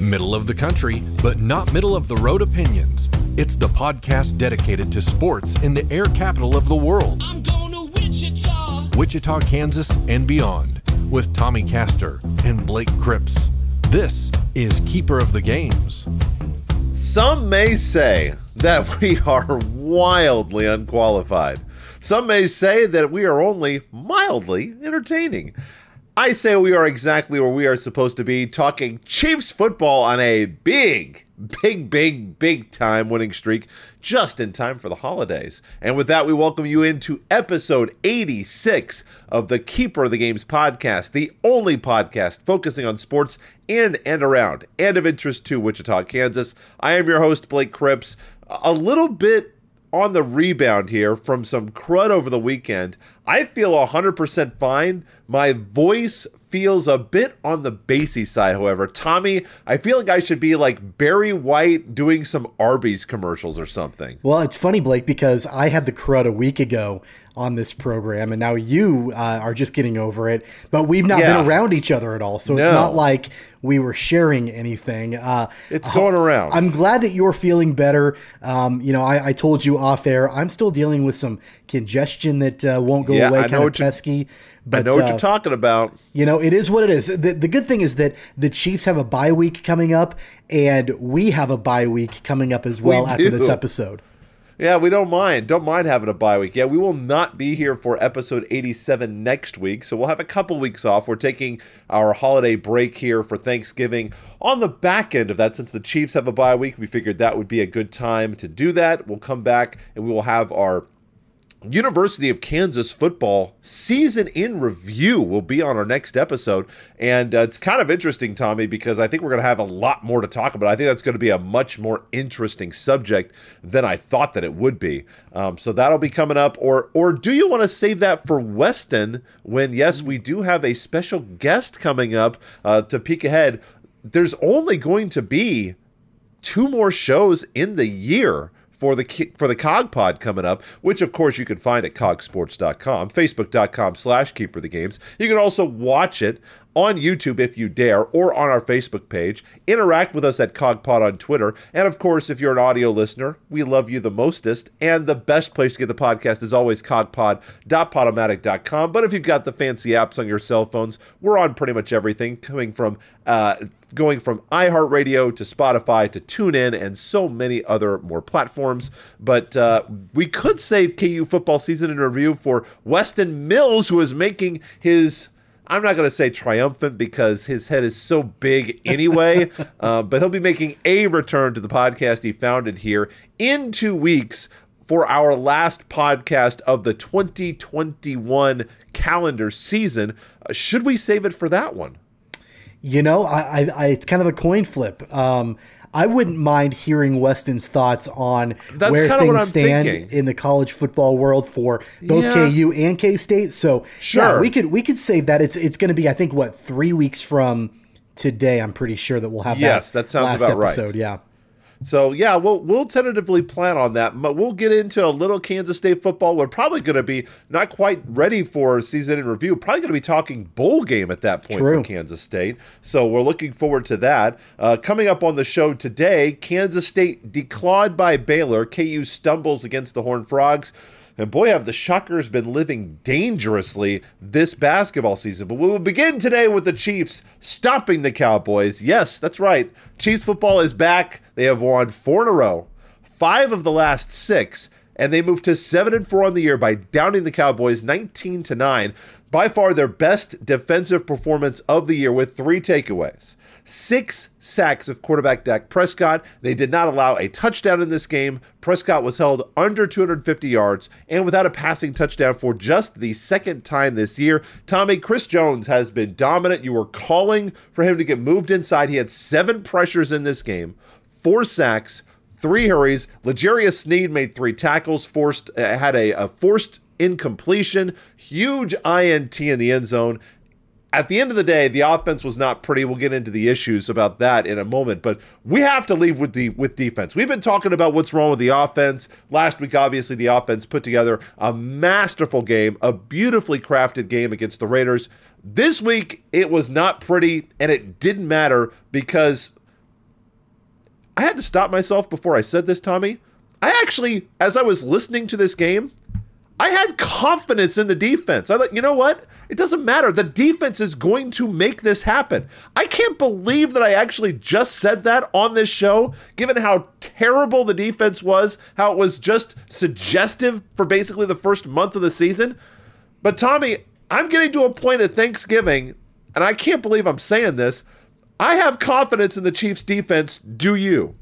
Middle of the country, but not middle of the road opinions. It's the podcast dedicated to sports in the air capital of the world. I'm going to Wichita. Wichita, Kansas, and beyond, with Tommy Castor and Blake Cripps. This is Keeper of the Games. Some may say that we are wildly unqualified. Some may say that we are only mildly entertaining. I say we are exactly where we are supposed to be, talking Chiefs football on a big, big, big, big time winning streak just in time for the holidays. And with that, we welcome you into episode 86 of the Keeper of the Games podcast, the only podcast focusing on sports in and around and of interest to Wichita, Kansas. I am your host, Blake Cripps. A little bit on the rebound here from some crud over the weekend. I feel 100% fine. My voice feels a bit on the bassy side, however. Tommy, I feel like I should be like Barry White doing some Arby's commercials or something. Well, it's funny, Blake, because I had the crud a week ago on this program, and now you uh, are just getting over it. But we've not Yeah. been around each other at all, so it's not like we were sharing anything. Uh, It's going around. I'm glad that you're feeling better. Um, you know, I, I told you off air, I'm still dealing with some congestion that uh, won't go Yeah, away, I kind of you- pesky. But I know what uh, you're talking about. you know, it is what it is. The, the good thing is that the Chiefs have a bye week coming up, and we have a bye week coming up as well after this episode. Yeah, we don't mind. Don't mind having a bye week. Yeah, we will not be here for episode 87 next week, so we'll have a couple weeks off. We're taking our holiday break here for Thanksgiving. On the back end of that, since the Chiefs have a bye week, we figured that would be a good time to do that. We'll come back and we will have our University of Kansas football season in review will be on our next episode. And uh, it's kind of interesting, Tommy, because I think we're going to have a lot more to talk about. I think that's going to be a much more interesting subject than I thought that it would be. Um, so that'll be coming up. Or, or do you want to save that for Weston when, yes, we do have a special guest coming up uh, to peek ahead? There's only going to be two more shows in the year for the for the Cog Pod coming up, which of course you can find at cogsports.com, facebook.com slash keeper the games. You can also watch it on YouTube if you dare, or on our Facebook page. Interact with us at CogPod on Twitter. And of course, if you're an audio listener, we love you the mostest. And the best place to get the podcast is always cogpod.podomatic.com. But if you've got the fancy apps on your cell phones, we're on pretty much everything, coming from uh, going from iHeartRadio to Spotify to TuneIn and so many other more platforms. But uh, we could save KU football season in review for Weston Mills, who is making his. I'm not going to say triumphant because his head is so big anyway, uh, but he'll be making a return to the podcast he founded here in two weeks for our last podcast of the 2021 calendar season. Uh, should we save it for that one? You know, I, I, I it's kind of a coin flip. Um, I wouldn't mind hearing Weston's thoughts on That's where things stand thinking. in the college football world for both Yeah. KU and K State. So yeah, Sure. we could we could save that. It's it's going to be I think what three weeks from today. I'm pretty sure that we'll have Yes, that. that sounds last about right. episode. Yeah. So yeah, we'll we'll tentatively plan on that. But we'll get into a little Kansas State football. We're probably going to be not quite ready for season in review. Probably going to be talking bowl game at that point True. for Kansas State. So we're looking forward to that. Uh, coming up on the show today, Kansas State declawed by Baylor. KU stumbles against the Horned Frogs. And boy, have the Shockers been living dangerously this basketball season. But we will begin today with the Chiefs stopping the Cowboys. Yes, that's right. Chiefs football is back. They have won four in a row, five of the last six, and they moved to seven and four on the year by downing the Cowboys 19 to 9. By far their best defensive performance of the year with three takeaways. Six sacks of quarterback Dak Prescott. They did not allow a touchdown in this game. Prescott was held under 250 yards and without a passing touchdown for just the second time this year. Tommy, Chris Jones has been dominant. You were calling for him to get moved inside. He had seven pressures in this game, four sacks, three hurries. L'Jarius Sneed made three tackles, forced uh, had a, a forced incompletion, huge INT in the end zone. At the end of the day, the offense was not pretty. We'll get into the issues about that in a moment, but we have to leave with the with defense. We've been talking about what's wrong with the offense. Last week, obviously, the offense put together a masterful game, a beautifully crafted game against the Raiders. This week, it was not pretty, and it didn't matter because I had to stop myself before I said this, Tommy. I actually, as I was listening to this game, I had confidence in the defense. I thought, you know what? It doesn't matter. The defense is going to make this happen. I can't believe that I actually just said that on this show, given how terrible the defense was, how it was just suggestive for basically the first month of the season. But Tommy, I'm getting to a point at Thanksgiving, and I can't believe I'm saying this. I have confidence in the Chiefs defense. Do you?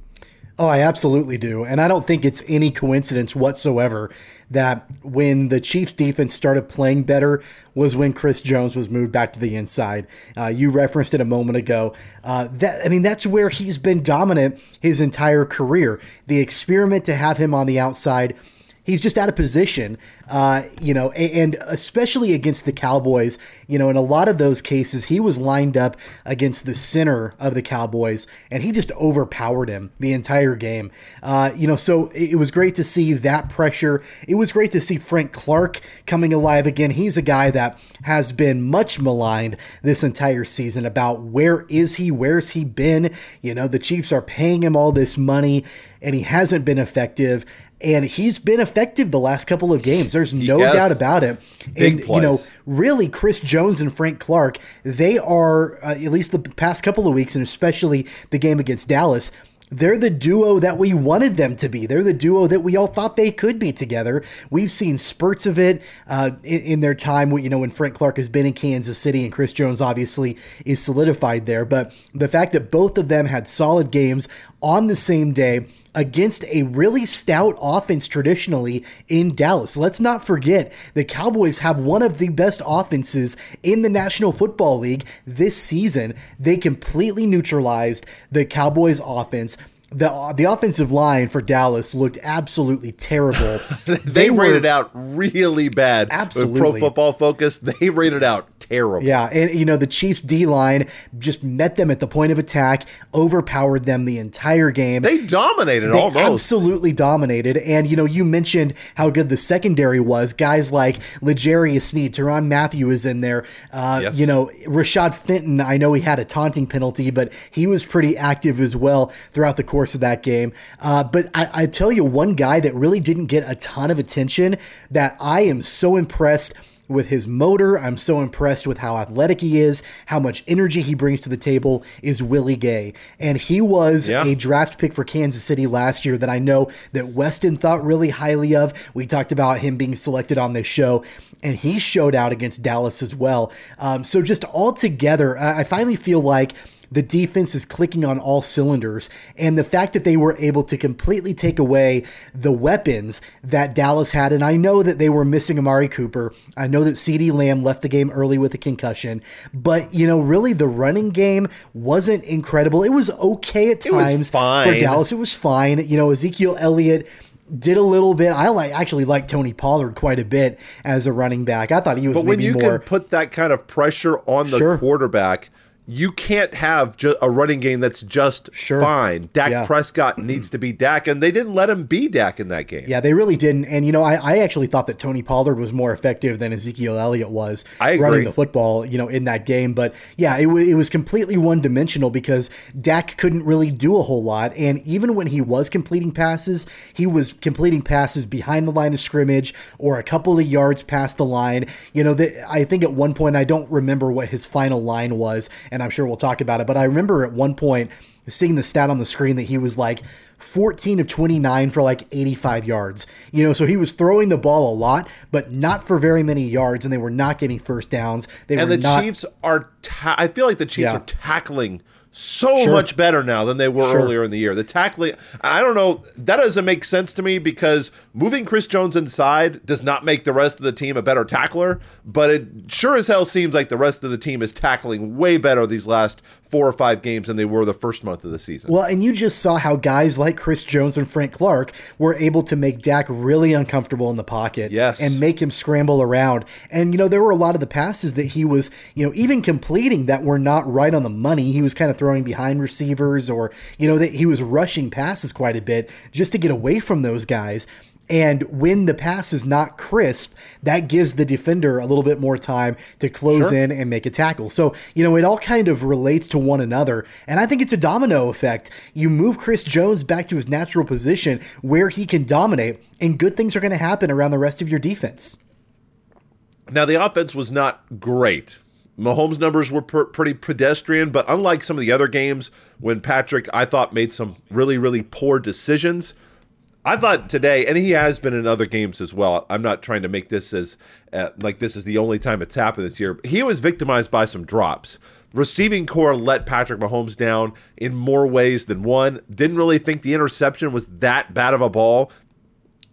Oh, I absolutely do. And I don't think it's any coincidence whatsoever that when the Chiefs defense started playing better was when Chris Jones was moved back to the inside. Uh, you referenced it a moment ago. Uh, that I mean, that's where he's been dominant his entire career. The experiment to have him on the outside he's just out of position, uh, you know, and especially against the Cowboys, you know, in a lot of those cases, he was lined up against the center of the Cowboys, and he just overpowered him the entire game. Uh, you know, so it was great to see that pressure. It was great to see Frank Clark coming alive again. He's a guy that has been much maligned this entire season about where is he, where's he been. You know, the Chiefs are paying him all this money, and he hasn't been effective and he's been effective the last couple of games. There's no yes. doubt about it. Big and you know, really, Chris Jones and Frank Clark, they are uh, at least the past couple of weeks, and especially the game against Dallas. They're the duo that we wanted them to be. They're the duo that we all thought they could be together. We've seen spurts of it uh, in, in, their time. You know, when Frank Clark has been in Kansas City and Chris Jones obviously is solidified there. But the fact that both of them had solid games on the same day against a really stout offense traditionally in Dallas. Let's not forget the Cowboys have one of the best offenses in the National Football League this season. They completely neutralized the Cowboys offense the the offensive line for Dallas looked absolutely terrible. they, they rated out really bad. Absolutely, Pro Football Focus they rated out terrible. Yeah, and you know the Chiefs D line just met them at the point of attack, overpowered them the entire game. They dominated they almost. Absolutely dominated. And you know you mentioned how good the secondary was. Guys like L'Jarius Sneed, Tyrann Mathieu is in there. Uh, yes. You know Rashad Fenton. I know he had a taunting penalty, but he was pretty active as well throughout the course course of that game. Uh, but I, I tell you, one guy that really didn't get a ton of attention that I am so impressed with his motor. I'm so impressed with how athletic he is, how much energy he brings to the table is Willie Gay. And he was yeah. a draft pick for Kansas City last year that I know that Weston thought really highly of. We talked about him being selected on this show, and he showed out against Dallas as well. Um, so just all together, I finally feel like the defense is clicking on all cylinders. And the fact that they were able to completely take away the weapons that Dallas had, and I know that they were missing Amari Cooper. I know that CeeDee Lamb left the game early with a concussion, but you know, really the running game wasn't incredible. It was okay at times for Dallas. It was fine. You know, Ezekiel Elliott did a little bit. I like actually like Tony Pollard quite a bit as a running back. I thought he was. But when you more, can put that kind of pressure on the sure. quarterback, you can't have ju- a running game that's just sure. fine. Dak yeah. Prescott needs to be Dak, and they didn't let him be Dak in that game. Yeah, they really didn't. And you know, I, I actually thought that Tony Pollard was more effective than Ezekiel Elliott was running the football, you know, in that game. But yeah, it, w- it was completely one dimensional because Dak couldn't really do a whole lot. And even when he was completing passes, he was completing passes behind the line of scrimmage or a couple of yards past the line. You know, the, I think at one point I don't remember what his final line was. And and I'm sure we'll talk about it. But I remember at one point seeing the stat on the screen that he was like 14 of 29 for like 85 yards. You know, so he was throwing the ball a lot, but not for very many yards, and they were not getting first downs. They and the not, Chiefs are. Ta- I feel like the Chiefs yeah. are tackling so sure. much better now than they were sure. earlier in the year. The tackling, I don't know, that doesn't make sense to me because moving Chris Jones inside does not make the rest of the team a better tackler, but it sure as hell seems like the rest of the team is tackling way better these last four or five games than they were the first month of the season. Well, and you just saw how guys like Chris Jones and Frank Clark were able to make Dak really uncomfortable in the pocket yes. and make him scramble around. And, you know, there were a lot of the passes that he was, you know, even completing that were not right on the money. He was kind of throwing behind receivers or, you know, that he was rushing passes quite a bit just to get away from those guys. And when the pass is not crisp, that gives the defender a little bit more time to close Sure. in and make a tackle. So, you know, it all kind of relates to one another. And I think it's a domino effect. You move Chris Jones back to his natural position where he can dominate, and good things are going to happen around the rest of your defense. Now, the offense was not great. Mahomes' numbers were per- pretty pedestrian, but unlike some of the other games when Patrick, I thought, made some really, really poor decisions, I thought today, and he has been in other games as well. I'm not trying to make this as uh, like this is the only time it's happened this year. He was victimized by some drops. Receiving corps let Patrick Mahomes down in more ways than one. Didn't really think the interception was that bad of a ball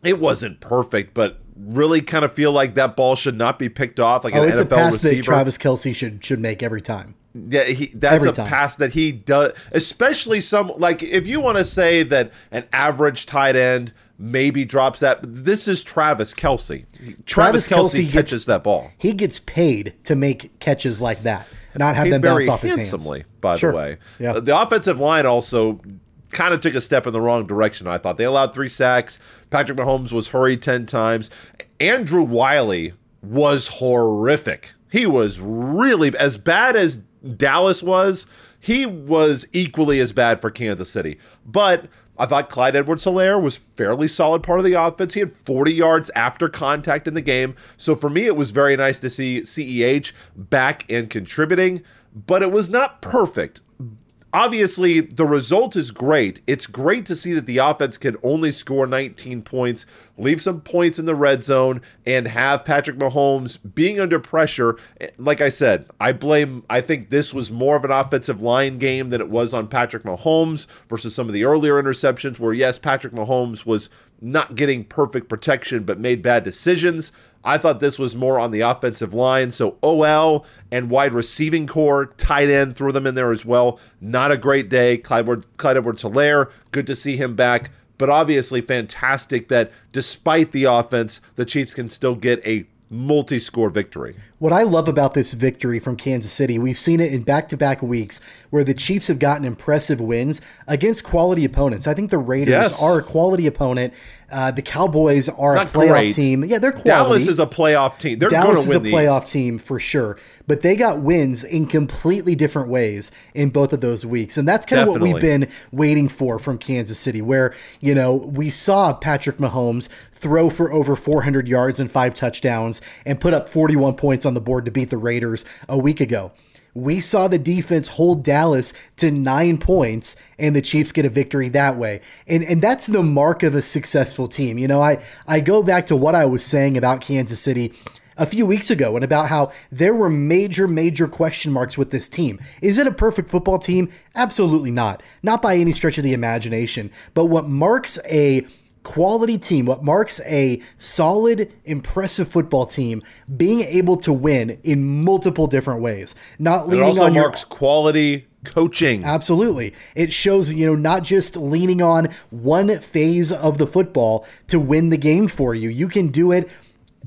it wasn't perfect, but really kind of feel like that ball should not be picked off like Oh, an it's a NFL pass receiver. that Travis Kelce should should make every time. Yeah, he, that's every a time. pass that he does, especially some like if you want to say that an average tight end maybe drops that. This is Travis Kelce. Travis, Kelsey, Kelce catches gets- that ball. He gets paid to make catches like that, not have Paid them bounce off his handsomely, hands. by Sure. the way. Yeah. The offensive line also kind of took a step in the wrong direction. I thought they allowed three sacks. Patrick Mahomes was hurried ten times. Andrew Wylie was horrific. He was really as bad as Dallas was. He was equally as bad for Kansas City, but. I thought Clyde Edwards Helaire was fairly solid part of the offense. He had 40 yards after contact in the game. So for me, it was very nice to see CEH back and contributing, but it was not perfect. Obviously, the result is great. It's great to see that the offense can only score 19 points, leave some points in the red zone, and have Patrick Mahomes being under pressure. Like I said, I blame, I think this was more of an offensive line game than it was on Patrick Mahomes versus some of the earlier interceptions, where, yes, Patrick Mahomes was not getting perfect protection but made bad decisions. I thought this was more on the offensive line. So OL and wide receiving corps, tight end, threw them in there as well. Not a great day. Clyde, Clyde Edwards Helaire, good to see him back. But obviously fantastic that despite the offense, the Chiefs can still get a multi score victory. What I love about this victory from Kansas City, we've seen it in back to back weeks where the Chiefs have gotten impressive wins against quality opponents. I think the Raiders Yes. are a quality opponent. Uh, the Cowboys are Not a playoff great. team. Yeah, they're quality. Dallas is a playoff team. They're Dallas to is a these. playoff team for sure, but they got wins in completely different ways in both of those weeks, and that's kind of what we've been waiting for from Kansas City, where you know we saw Patrick Mahomes throw for over 400 yards and five touchdowns and put up 41 points on the board to beat the Raiders a week ago. We saw the defense hold Dallas to nine points, and the Chiefs get a victory that way. And and that's the mark of a successful team. You know, I I go back to what I was saying about Kansas City a few weeks ago and about how there were major, major question marks with this team. Is it a perfect football team? Absolutely not. Not by any stretch of the imagination. But what marks a quality team, what marks a solid, impressive football team, being able to win in multiple different ways, not It leaning also on your marks quality coaching. Absolutely. It shows, you know, not just leaning on one phase of the football to win the game for you. You can do it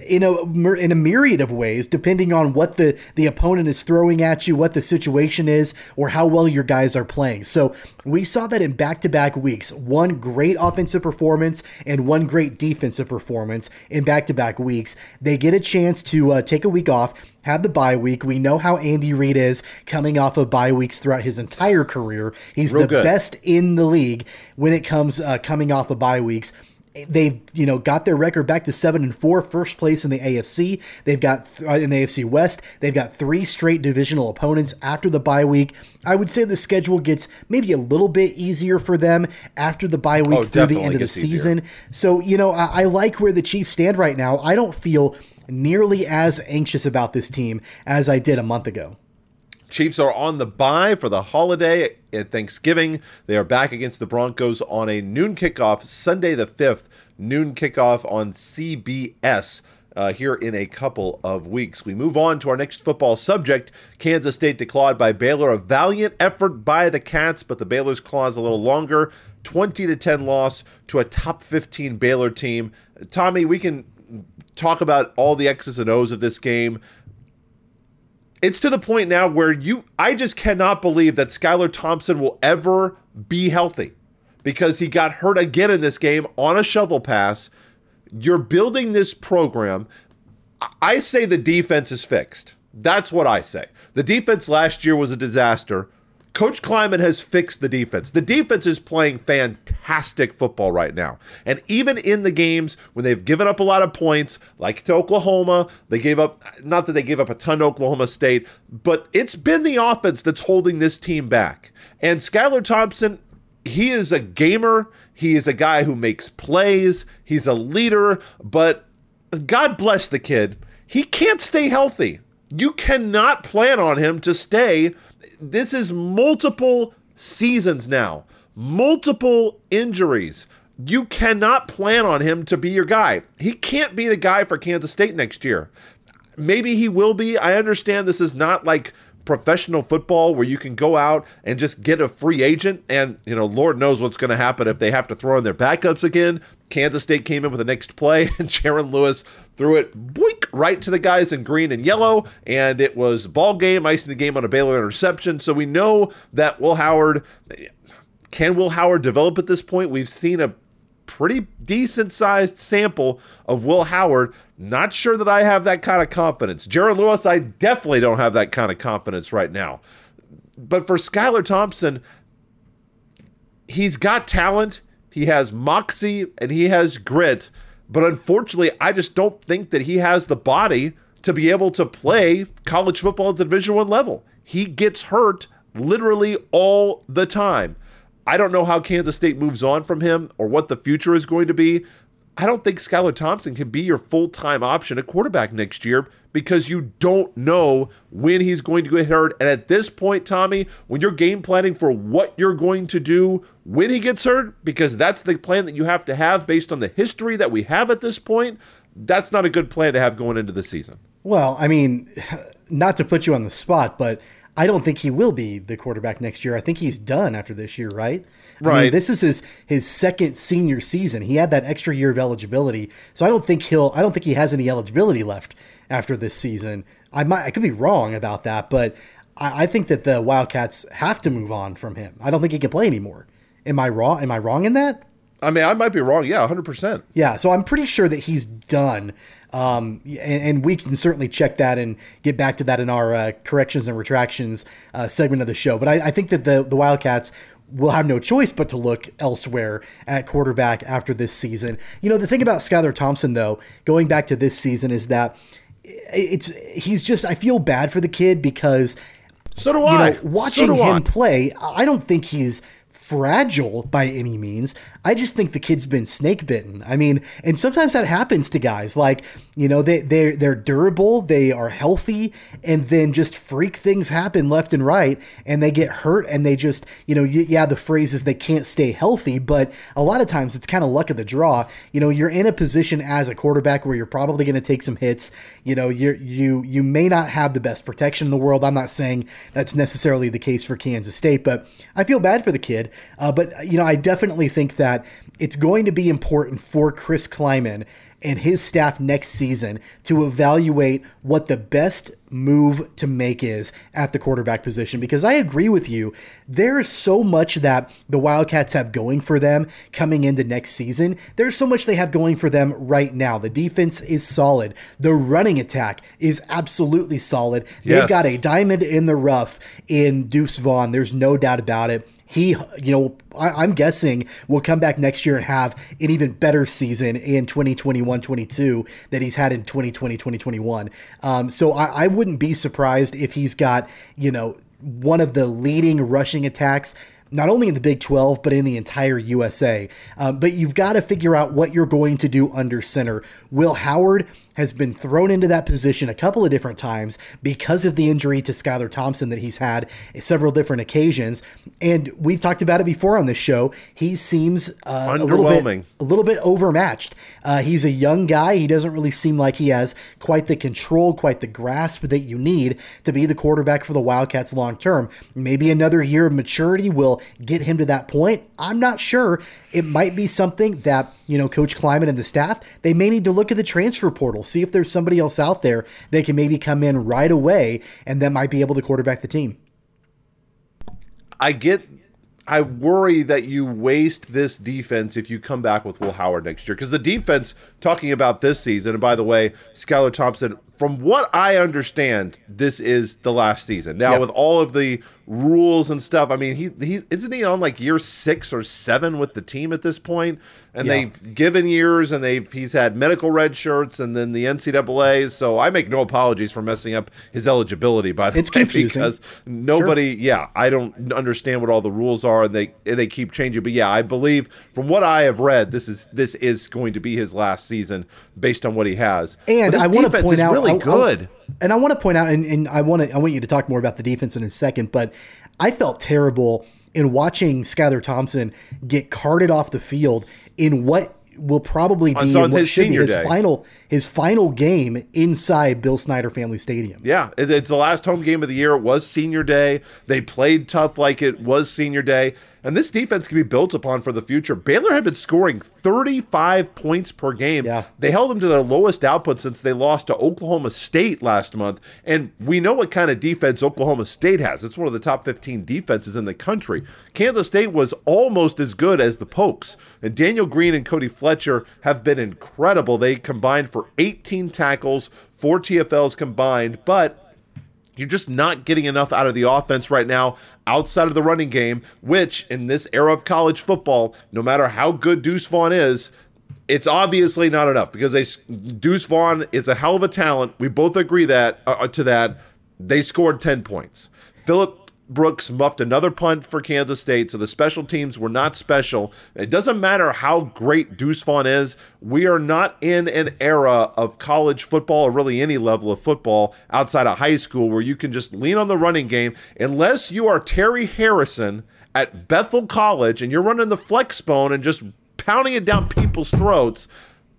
in a in a myriad of ways depending on what the the opponent is throwing at you, what the situation is, or how well your guys are playing. So, we saw that in back-to-back weeks. One great offensive performance and one great defensive performance in back-to-back weeks. They get a chance to uh, take a week off, have the bye week. We know how Andy Reid is coming off of bye weeks throughout his entire career. He's Real the good. best in the league when it comes uh, coming off of bye weeks. They've you know got their record back to seven and four, first place in the AFC. They've got th- uh, in the AFC West. They've got three straight divisional opponents after the bye week. I would say the schedule gets maybe a little bit easier for them after the bye week Oh, through the end of the gets easier. season. So you know I, I like where the Chiefs stand right now. I don't feel nearly as anxious about this team as I did a month ago. Chiefs are on the bye for the holiday at Thanksgiving. They are back against the Broncos on a noon kickoff Sunday the 5th, noon kickoff on CBS. Uh, here in a couple of weeks. We move on to our next football subject. Kansas State declawed by Baylor. A valiant effort by the Cats, but the Baylor's claws a little longer. 20 to 10 loss to a top 15 Baylor team. Tommy, we can talk about all the X's and O's of this game it's to the point now where you I just cannot believe that Skylar Thompson will ever be healthy because he got hurt again in this game on a shovel pass. You're building this program. I say the defense is fixed. That's what I say. The defense last year was a disaster. Coach Klieman has fixed the defense. The defense is playing fantastic football right now. And even in the games when they've given up a lot of points, like to Oklahoma, they gave up, not that they gave up a ton to Oklahoma State, but it's been the offense that's holding this team back. And Skylar Thompson, he is a gamer. He is a guy who makes plays. He's a leader, but God bless the kid. He can't stay healthy. You cannot plan on him to stay this is multiple seasons now, multiple injuries. You cannot plan on him to be your guy. He can't be the guy for Kansas State next year. Maybe he will be. I understand this is not like professional football where you can go out and just get a free agent and you know lord knows what's going to happen if they have to throw in their backups again kansas state came in with the next play and Jaren lewis threw it boink, right to the guys in green and yellow and it was ball game icing the game on a baylor interception so we know that will howard can will howard develop at this point we've seen a pretty decent sized sample of Will Howard. Not sure that I have that kind of confidence. Jaren Lewis, I definitely don't have that kind of confidence right now. But for Skylar Thompson, he's got talent, he has moxie, and he has grit. But unfortunately, I just don't think that he has the body to be able to play college football at the Division One level. He gets hurt literally all the time. I don't know how Kansas State moves on from him or what the future is going to be. I don't think Skylar Thompson can be your full time option at quarterback next year because you don't know when he's going to get hurt. And at this point, Tommy, when you're game planning for what you're going to do when he gets hurt, because that's the plan that you have to have based on the history that we have at this point, that's not a good plan to have going into the season. Well, I mean, not to put you on the spot, but I don't think he will be the quarterback next year. I think he's done after this year, right? Right. I mean, this is his his second senior season. He had that extra year of eligibility, so I don't think he'll. I don't think he has any eligibility left after this season. I might. I could be wrong about that, but I, I think that the Wildcats have to move on from him. I don't think he can play anymore. Am I wrong? Am I wrong in that? I mean, I might be wrong. Yeah, 100%. Yeah, so I'm pretty sure that he's done. Um, and, and, we can certainly check that and get back to that in our uh, corrections and retractions uh, segment of the show. But I, I, think that the, the Wildcats will have no choice but to look elsewhere at quarterback after this season. You know, the thing about Skylar Thompson, though, going back to this season, is that it's he's just I feel bad for the kid because so do I. You know, watching so him I. play, I don't think he's fragile by any means. I just think the kid's been snake bitten. I mean, and sometimes that happens to guys. Like, you know, they they they're durable, they are healthy, and then just freak things happen left and right, and they get hurt, and they just, you know, yeah, the phrase is they can't stay healthy, but a lot of times it's kind of luck of the draw. You know, you're in a position as a quarterback where you're probably going to take some hits. You know, you you you may not have the best protection in the world. I'm not saying that's necessarily the case for Kansas State, but I feel bad for the kid. Uh, but, you know, I definitely think that it's going to be important for Chris Klieman and his staff next season to evaluate what the best move to make is at the quarterback position because I agree with you. There is so much that the Wildcats have going for them coming into next season. There's so much they have going for them right now. The defense is solid. The running attack is absolutely solid. Yes. They've got a diamond in the rough in Deuce Vaughn. There's no doubt about it he, you know, I, am guessing will come back next year and have an even better season in 2021 22 that he's had in 2020 2021. Um, so I, I wouldn't be surprised if he's got, you know, one of the leading rushing attacks not only in the Big 12, but in the entire USA. Um, but you've got to figure out what you're going to do under center. Will Howard has been thrown into that position a couple of different times because of the injury to Skylar Thompson that he's had several different occasions. And we've talked about it before on this show. He seems uh, a little bit a little bit overmatched. Uh, he's a young guy. He doesn't really seem like he has quite the control, quite the grasp that you need to be the quarterback for the Wildcats long term. Maybe another year of maturity will get him to that point. I'm not sure. It might be something that you know, Coach Klieman and the staff, they may need to look at the transfer portal, see if there's somebody else out there that can maybe come in right away and that might be able to quarterback the team. I get I worry that you waste this defense if you come back with Will Howard next year. Because the defense, talking about this season, and by the way, Skylar Thompson, from what I understand, this is the last season. Now, Yeah. with all of the rules and stuff, I mean, he he isn't he on like year six or seven with the team at this point, and Yeah. they've given years, and they've he's had medical red shirts, and then the NCAA's. So I make no apologies for messing up his eligibility. By the It's way, confusing. because nobody, yeah, I don't understand what all the rules are, and they they keep changing. But yeah, I believe from what I have read, this is this is going to be his last season based on what he has. And I want to point out, really I- I- oh, oh. good. and I want to point out, and, and I want to, I want you to talk more about the defense in a second. But I felt terrible in watching Skylar Thompson get carted off the field in what will probably be On- in on what his should be his day. final his final game inside Bill Snyder Family Stadium. Yeah, it- it's the last home game of the year. It was senior day. They played tough like it was senior day. And this defense can be built upon for the future. Baylor had been scoring 35 points per game. Yeah. They held them to their lowest output since they lost to Oklahoma State last month. And we know what kind of defense Oklahoma State has. It's one of the top 15 defenses in the country. Kansas State was almost as good as the Pokes. And Daniel Green and Cody Fletcher have been incredible. They combined for 18 tackles, four TFLs combined, but you're just not getting enough out of the offense right now outside of the running game, which in this era of college football, no matter how good Deuce Vaughn is, it's obviously not enough because they Deuce Vaughn is a hell of a talent. We both agree that uh, to that. They scored 10 points. Phillip Brooks muffed another punt for Kansas State, so the special teams were not special. It doesn't matter how great Deuce Vaughn is. We are not in an era of college football or really any level of football outside of high school where you can just lean on the running game unless you are Terry Harrison at Bethel College and you're running the flex bone and just pounding it down people's throats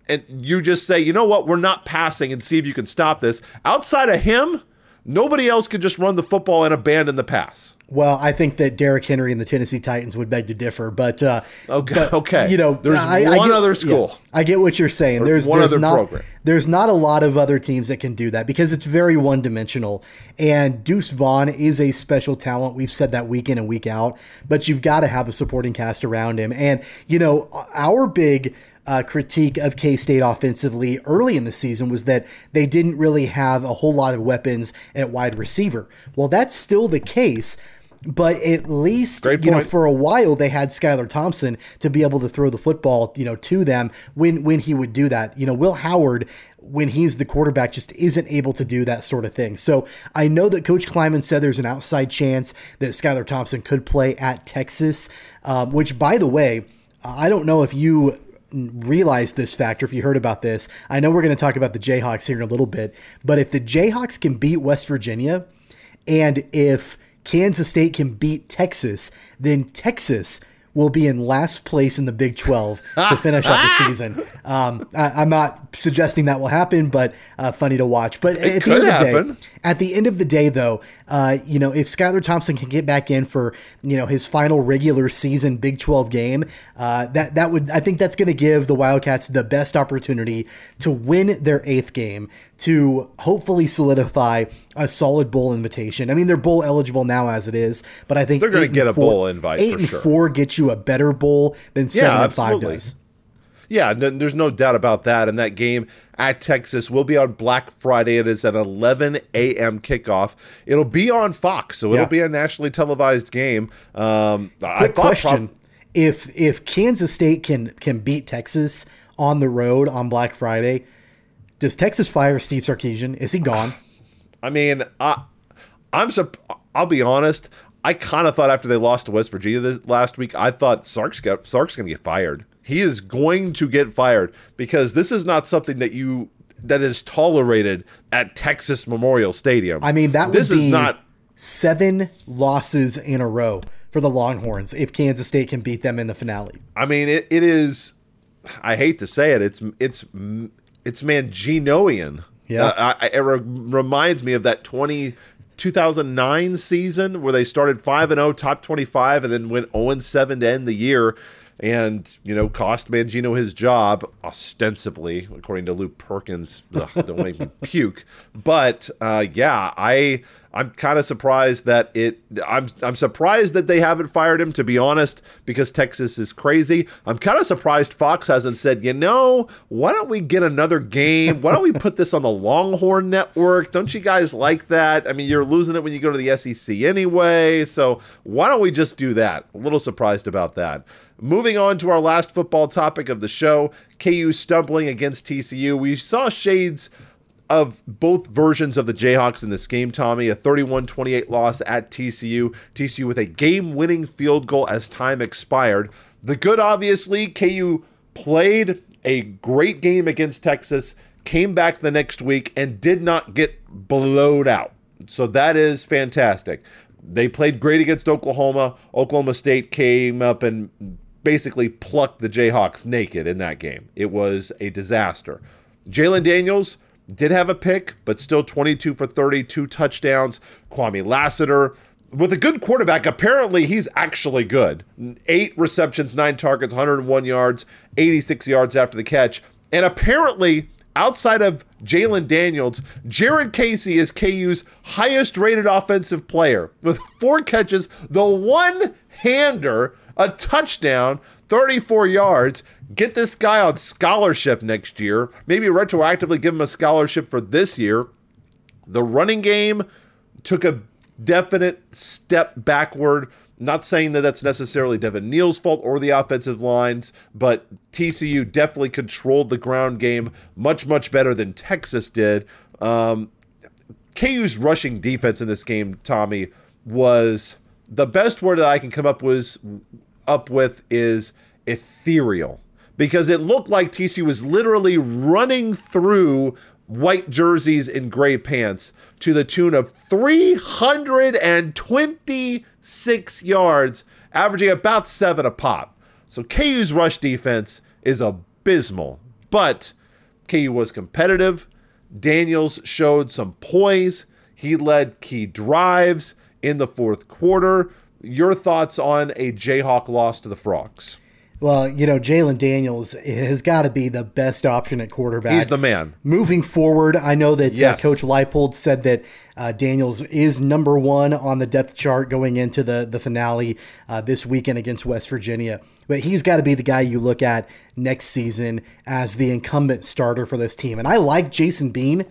and you just say, you know what, we're not passing and see if you can stop this. Outside of him, nobody else can just run the football and abandon the pass. Well, I think that Derrick Henry and the Tennessee Titans would beg to differ, but uh, Okay, but, okay. you know, There's I, I one get- other yeah, school. I get what you're saying. There's one there's other not program. there's not a lot of other teams that can do that because it's very one dimensional. And Deuce Vaughn is a special talent. We've said that week in and week out, but you've got to have a supporting cast around him. And you know, our big uh, critique of K State offensively early in the season was that they didn't really have a whole lot of weapons at wide receiver. Well, that's still the case. But at least you know for a while they had Skylar Thompson to be able to throw the football you know to them when when he would do that. You know Will Howard when he's the quarterback just isn't able to do that sort of thing. So I know that Coach Klieman said there's an outside chance that Skylar Thompson could play at Texas, um, which by the way I don't know if you realize this factor if you heard about this. I know we're going to talk about the Jayhawks here in a little bit, but if the Jayhawks can beat West Virginia and if Kansas State can beat Texas, then Texas will be in last place in the Big 12 to finish out the season. Um, I, I'm not suggesting that will happen, but uh, funny to watch. But at the could end of the day, at the end of the day, though, uh, you know, if Skylar Thompson can get back in for you know his final regular season Big 12 game, uh, that that would I think that's going to give the Wildcats the best opportunity to win their eighth game to hopefully solidify a solid bowl invitation. I mean, they're bowl eligible now as it is, but I think They're eight and get a four- bowl invite Eight and sure. four gets you a better bowl than seven and five does. Yeah, no, there's no doubt about that. And that game at Texas will be on Black Friday. It is an 11 a.m. kickoff. It'll be on Fox, so it'll Yeah. be a nationally televised game. Um, Quick question: prob- If if Kansas State can can beat Texas on the road on Black Friday, does Texas fire Steve Sarkisian? Is he gone? I mean, I, I'm. Sup- I'll be honest. I kind of thought after they lost to West Virginia this last week, I thought Sark's got Sark's going to get fired. He is going to get fired because this is not something that you that is tolerated at Texas Memorial Stadium. I mean, that would this be is not. seven losses in a row for the Longhorns if Kansas State can beat them in the finale. I mean, it, it is. I hate to say it. It's it's it's Manginoian. Yeah. Uh, I, it re- reminds me of that 20, 2009 season where they started five and zero, top twenty five, and then went zero and seven to end the year. And you know cost Mangino his job ostensibly, according to Luke Perkins. Ugh, don't make me puke. But uh, yeah, I I'm kind of surprised that it. I'm I'm surprised that they haven't fired him. To be honest, because Texas is crazy. I'm kind of surprised Fox hasn't said, you know, why don't we get another game? Why don't we put this on the Longhorn Network? Don't you guys like that? I mean, you're losing it when you go to the SEC anyway. So why don't we just do that? A little surprised about that. Moving on to our last football topic of the show, KU stumbling against TCU. We saw shades of both versions of the Jayhawks in this game, Tommy. A 31 28 loss at TCU. TCU with a game winning field goal as time expired. The good, obviously, KU played a great game against Texas, came back the next week, and did not get blowed out. So that is fantastic. They played great against Oklahoma. Oklahoma State came up and basically plucked the Jayhawks naked in that game. It was a disaster. Jalon Daniels did have a pick, but still 22 for 30, two touchdowns. Kwamie Lassiter with a good quarterback, apparently he's actually good. Eight receptions, nine targets, 101 yards, 86 yards after the catch. And apparently, outside of Jalon Daniels, Jared Casey is KU's highest rated offensive player with four catches, the one hander, a touchdown, 34 yards. Get this guy on scholarship next year. Maybe retroactively give him a scholarship for this year. The running game took a definite step backward. Not saying that that's necessarily Devin Neal's fault or the offensive lines, but TCU definitely controlled the ground game much, much better than Texas did. Um, KU's rushing defense in this game, Tommy, was the best word that I can come up with was up with is ethereal because it looked like TCU was literally running through white jerseys and gray pants to the tune of 326 yards, averaging about seven a pop. So KU's rush defense is abysmal, but KU was competitive. Daniels showed some poise. He led key drives in the fourth quarter. Your thoughts on a Jayhawk loss to the Frogs? Well, you know, Jalon Daniels has got to be the best option at quarterback. He's the man. Moving forward, I know that Yes. uh, Coach Leipold said that uh, Daniels is number one on the depth chart going into the, the finale uh, this weekend against West Virginia. But he's got to be the guy you look at next season as the incumbent starter for this team. And I like Jason Bean.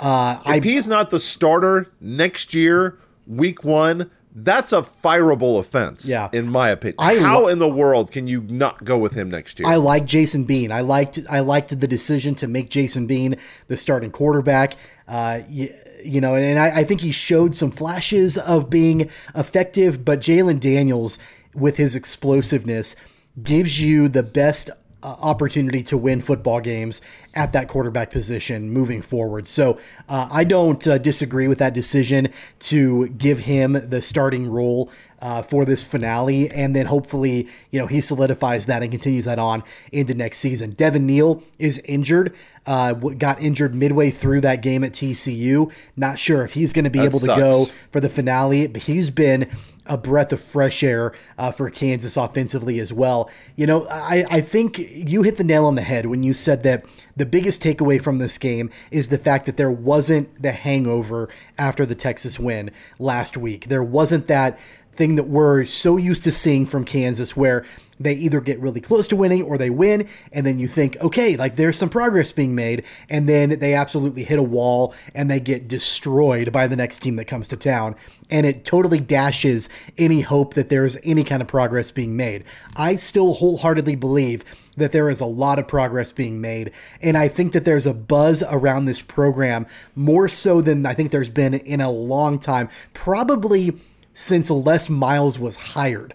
Uh, I If he's not the starter next year, week one, that's a fireable offense. Yeah. in my opinion. I How in the world can you not go with him next year? I like Jason Bean. I liked I liked the decision to make Jason Bean the starting quarterback. Uh, you, you know, and, and I, I think he showed some flashes of being effective, but Jalon Daniels, with his explosiveness, gives you the best uh, opportunity to win football games at that quarterback position moving forward. So uh, I don't uh, disagree with that decision to give him the starting role uh, for this finale, and then hopefully you know he solidifies that and continues that on into next season. Devin Neal is injured. Uh, got injured midway through that game at TCU. Not sure if he's going to be That able sucks. to go for the finale, but he's been a breath of fresh air uh, for Kansas offensively as well. You know, I, I think you hit the nail on the head when you said that the biggest takeaway from this game is the fact that there wasn't the hangover after the Texas win last week. There wasn't that thing that we're so used to seeing from Kansas where they either get really close to winning or they win and then you think okay like there's some progress being made and then they absolutely hit a wall and they get destroyed by the next team that comes to town and it totally dashes any hope that there's any kind of progress being made i still wholeheartedly believe that there is a lot of progress being made and i think that there's a buzz around this program more so than i think there's been in a long time probably since Les Miles was hired.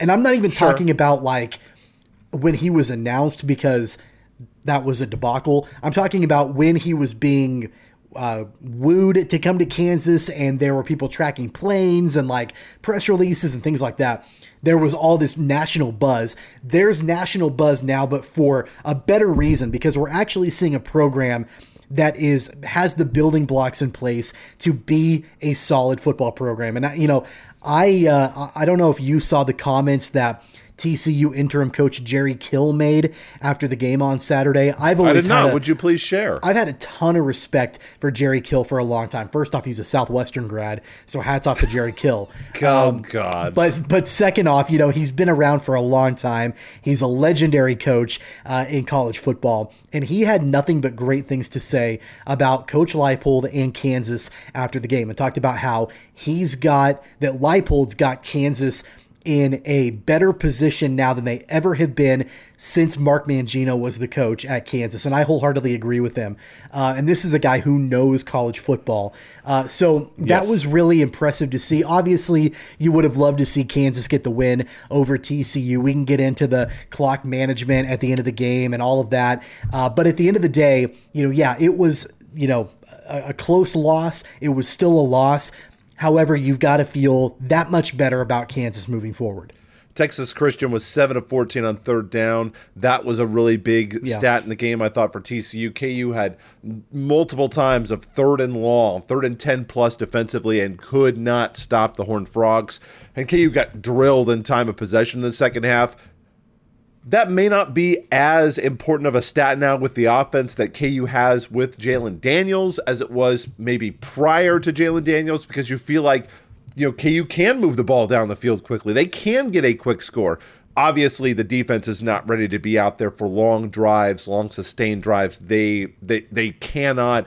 And I'm not even talking about like when he was announced because that was a debacle. I'm talking about when he was being uh, wooed to come to Kansas and there were people tracking planes and like press releases and things like that. There was all this national buzz. There's national buzz now, but for a better reason because we're actually seeing a program that is has the building blocks in place to be a solid football program. And I, you know, I uh, I don't know if you saw the comments that TCU interim coach Jerry Kill made after the game on Saturday. I've I always did not. a- Would you please share? I've had a ton of respect for Jerry Kill for a long time. First off, he's a Southwestern grad, so hats off to Jerry Kill. oh God. But but second off, you know he's been around for a long time. He's a legendary coach uh, in college football, and he had nothing but great things to say about Coach Leipold and Kansas after the game, and talked about how he's got that Leipold's got Kansas in a better position now than they ever have been since Mark Mangino was the coach at Kansas. And I wholeheartedly agree with him. Uh, and this is a guy who knows college football. Uh, so that Yes. was really impressive to see. Obviously, you would have loved to see Kansas get the win over TCU. We can get into the clock management at the end of the game and all of that. Uh, but at the end of the day, you know, yeah, it was, you know, a, a close loss. It was still a loss. However, you've got to feel that much better about Kansas moving forward. Texas Christian was 7 of 14 on third down. That was a really big Yeah. stat in the game, I thought, for TCU. KU had multiple times of third and long, third and 10 plus defensively, and could not stop the Horned Frogs. And KU got drilled in time of possession in the second half. That may not be as important of a stat now with the offense that KU has with Jalen Daniels as it was maybe prior to Jalen Daniels because you feel like you know KU can move the ball down the field quickly. They can get a quick score. Obviously, the defense is not ready to be out there for long drives, long sustained drives. They they they cannot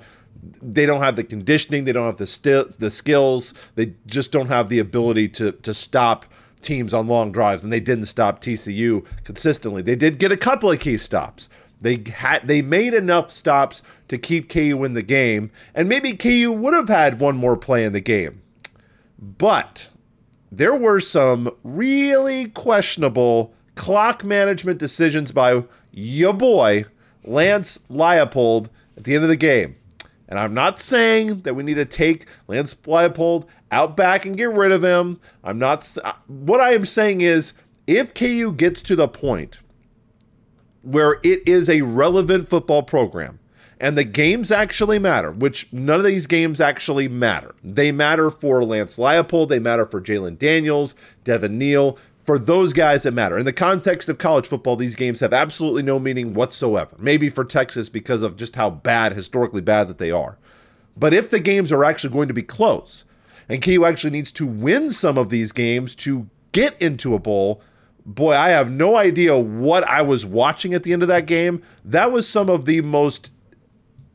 they don't have the conditioning, they don't have the sti- the skills, they just don't have the ability to to stop teams on long drives, and they didn't stop TCU consistently. They did get a couple of key stops. They had they made enough stops to keep KU in the game, and maybe KU would have had one more play in the game. But there were some really questionable clock management decisions by your boy Lance Leipold at the end of the game. And I'm not saying that we need to take Lance Leipold out back and get rid of him. I'm not. uh, What I am saying is, if KU gets to the point where it is a relevant football program and the games actually matter, which none of these games actually matter. They matter for Lance Leipold, they matter for Jalen Daniels, Devin Neal. For those guys that matter. In the context of college football, these games have absolutely no meaning whatsoever. Maybe for Texas because of just how bad, historically bad that they are. But if the games are actually going to be close, and KU actually needs to win some of these games to get into a bowl, boy, I have no idea what I was watching at the end of that game. That was some of the most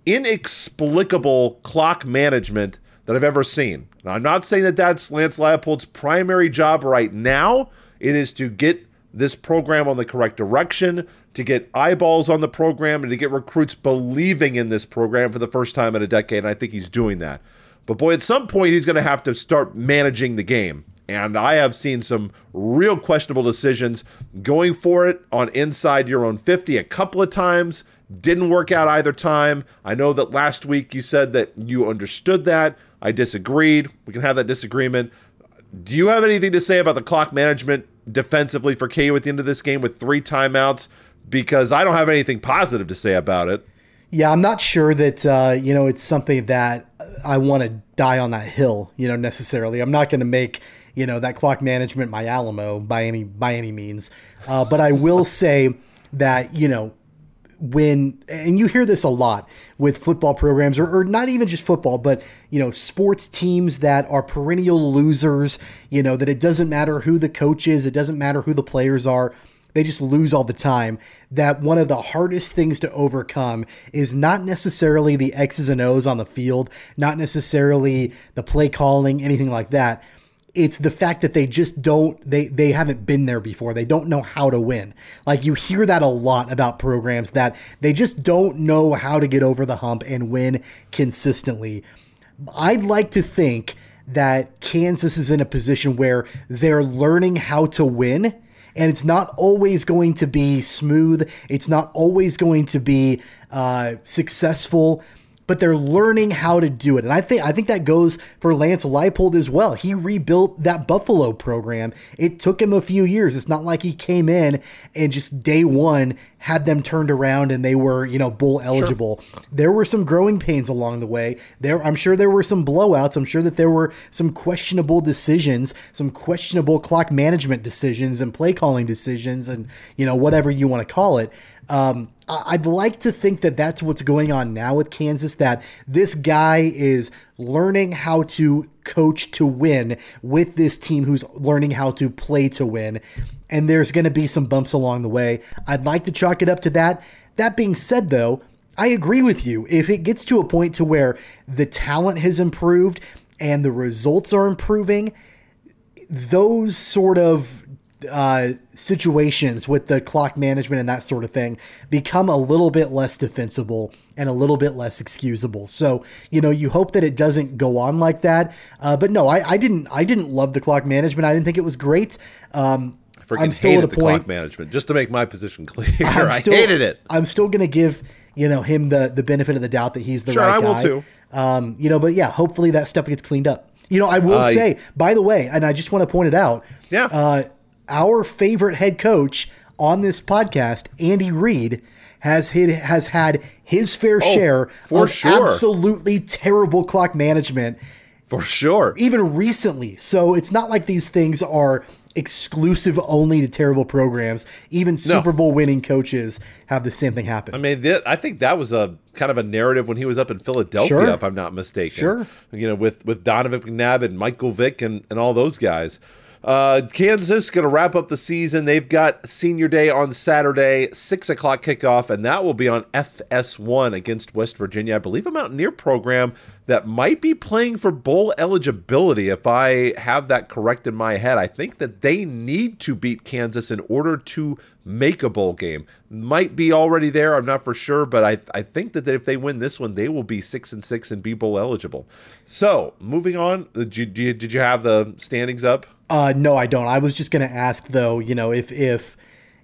inexplicable clock management that I've ever seen. Now, I'm not saying that that's Lance Leipold's primary job right now. It is to get this program on the correct direction, to get eyeballs on the program, and to get recruits believing in this program for the first time in a decade. And I think he's doing that. But boy, at some point, he's going to have to start managing the game. And I have seen some real questionable decisions going for it on inside your own 50 a couple of times. Didn't work out either time. I know that last week you said that you understood that. I disagreed. We can have that disagreement. Do you have anything to say about the clock management defensively for KU at the end of this game with three timeouts? Because I don't have anything positive to say about it. Yeah, I'm not sure that uh, you know it's something that I want to die on that hill. You know, necessarily. I'm not going to make you know that clock management my Alamo by any by any means. Uh, but I will say that you know when and you hear this a lot with football programs or, or not even just football but you know sports teams that are perennial losers you know that it doesn't matter who the coach is it doesn't matter who the players are they just lose all the time. That one of the hardest things to overcome is not necessarily the X's and O's on the field, not necessarily the play calling, anything like that. It's the fact that they just don't they they haven't been there before. They don't know how to win. Like you hear that a lot about programs that they just don't know how to get over the hump and win consistently. I'd like to think that Kansas is in a position where they're learning how to win and it's not always going to be smooth. It's not always going to be uh, successful. But they're learning how to do it. And I think I think that goes for Lance Leipold as well. He rebuilt that Buffalo program. It took him a few years. It's not like he came in and just day one had them turned around and they were, you know, bowl eligible. Sure. There were some growing pains along the way. There I'm sure there were some blowouts. I'm sure that there were some questionable decisions, some questionable clock management decisions and play calling decisions and, you know, whatever you want to call it. Um, I'd like to think that that's what's going on now with Kansas, that this guy is learning how to coach to win with this team who's learning how to play to win. And there's going to be some bumps along the way. I'd like to chalk it up to that. That being said, though, I agree with you. If it gets to a point to where the talent has improved and the results are improving, those sort of uh, situations with the clock management and that sort of thing become a little bit less defensible and a little bit less excusable. So you know you hope that it doesn't go on like that. Uh, but no, I, I, didn't. I didn't love the clock management. I didn't think it was great. Um, I am still at a the point, clock management. Just to make my position clear, I hated it. I'm still going to give you know him the the benefit of the doubt that he's the sure, right guy. I will too. Um, you know, but yeah, hopefully that stuff gets cleaned up. You know, I will uh, say, by the way, and I just want to point it out. Yeah. Our favorite head coach on this podcast, Andy Reid, has hit, has had his fair oh, share of sure. absolutely terrible clock management. For sure. Even recently. So it's not like these things are exclusive only to terrible programs. Even Super Bowl winning coaches have the same thing happen. I mean, th- I think that was a kind of a narrative when he was up in Philadelphia, sure. if I'm not mistaken. Sure. You know, with with Donovan McNabb and Michael Vick and, and all those guys. Uh, Kansas going to wrap up the season. They've got Senior Day on Saturday, six o'clock kickoff, and that will be on FS1 against West Virginia. I believe a Mountaineer program that might be playing for bowl eligibility. If I have that correct in my head, I think that they need to beat Kansas in order to make a bowl game. Might be already there. I'm not for sure, but I I think that if they win this one, they will be six and six and be bowl eligible. So moving on, did you, did you have the standings up? Uh, no, I don't. I was just going to ask though. You know, if if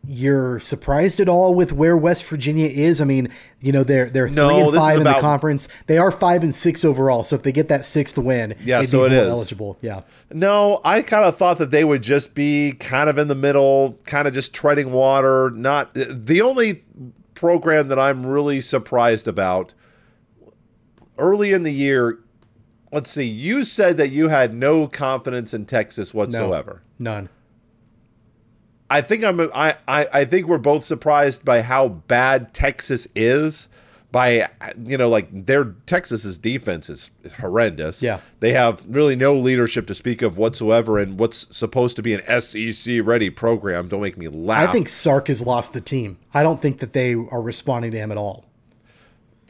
you're surprised at all with where West Virginia is? I mean, you know they're they're no, three and five in the conference. They are five and six overall. So if they get that sixth win, yeah, so it is eligible. Yeah. No, I kind of thought that they would just be kind of in the middle, kind of just treading water. Not the only program that I'm really surprised about early in the year let's see. You said that you had no confidence in Texas whatsoever. No, none. I think I'm. I, I I think we're both surprised by how bad Texas is. By you know, like their Texas's defense is horrendous. Yeah, they have really no leadership to speak of whatsoever, in what's supposed to be an SEC ready program. Don't make me laugh. I think Sark has lost the team. I don't think that they are responding to him at all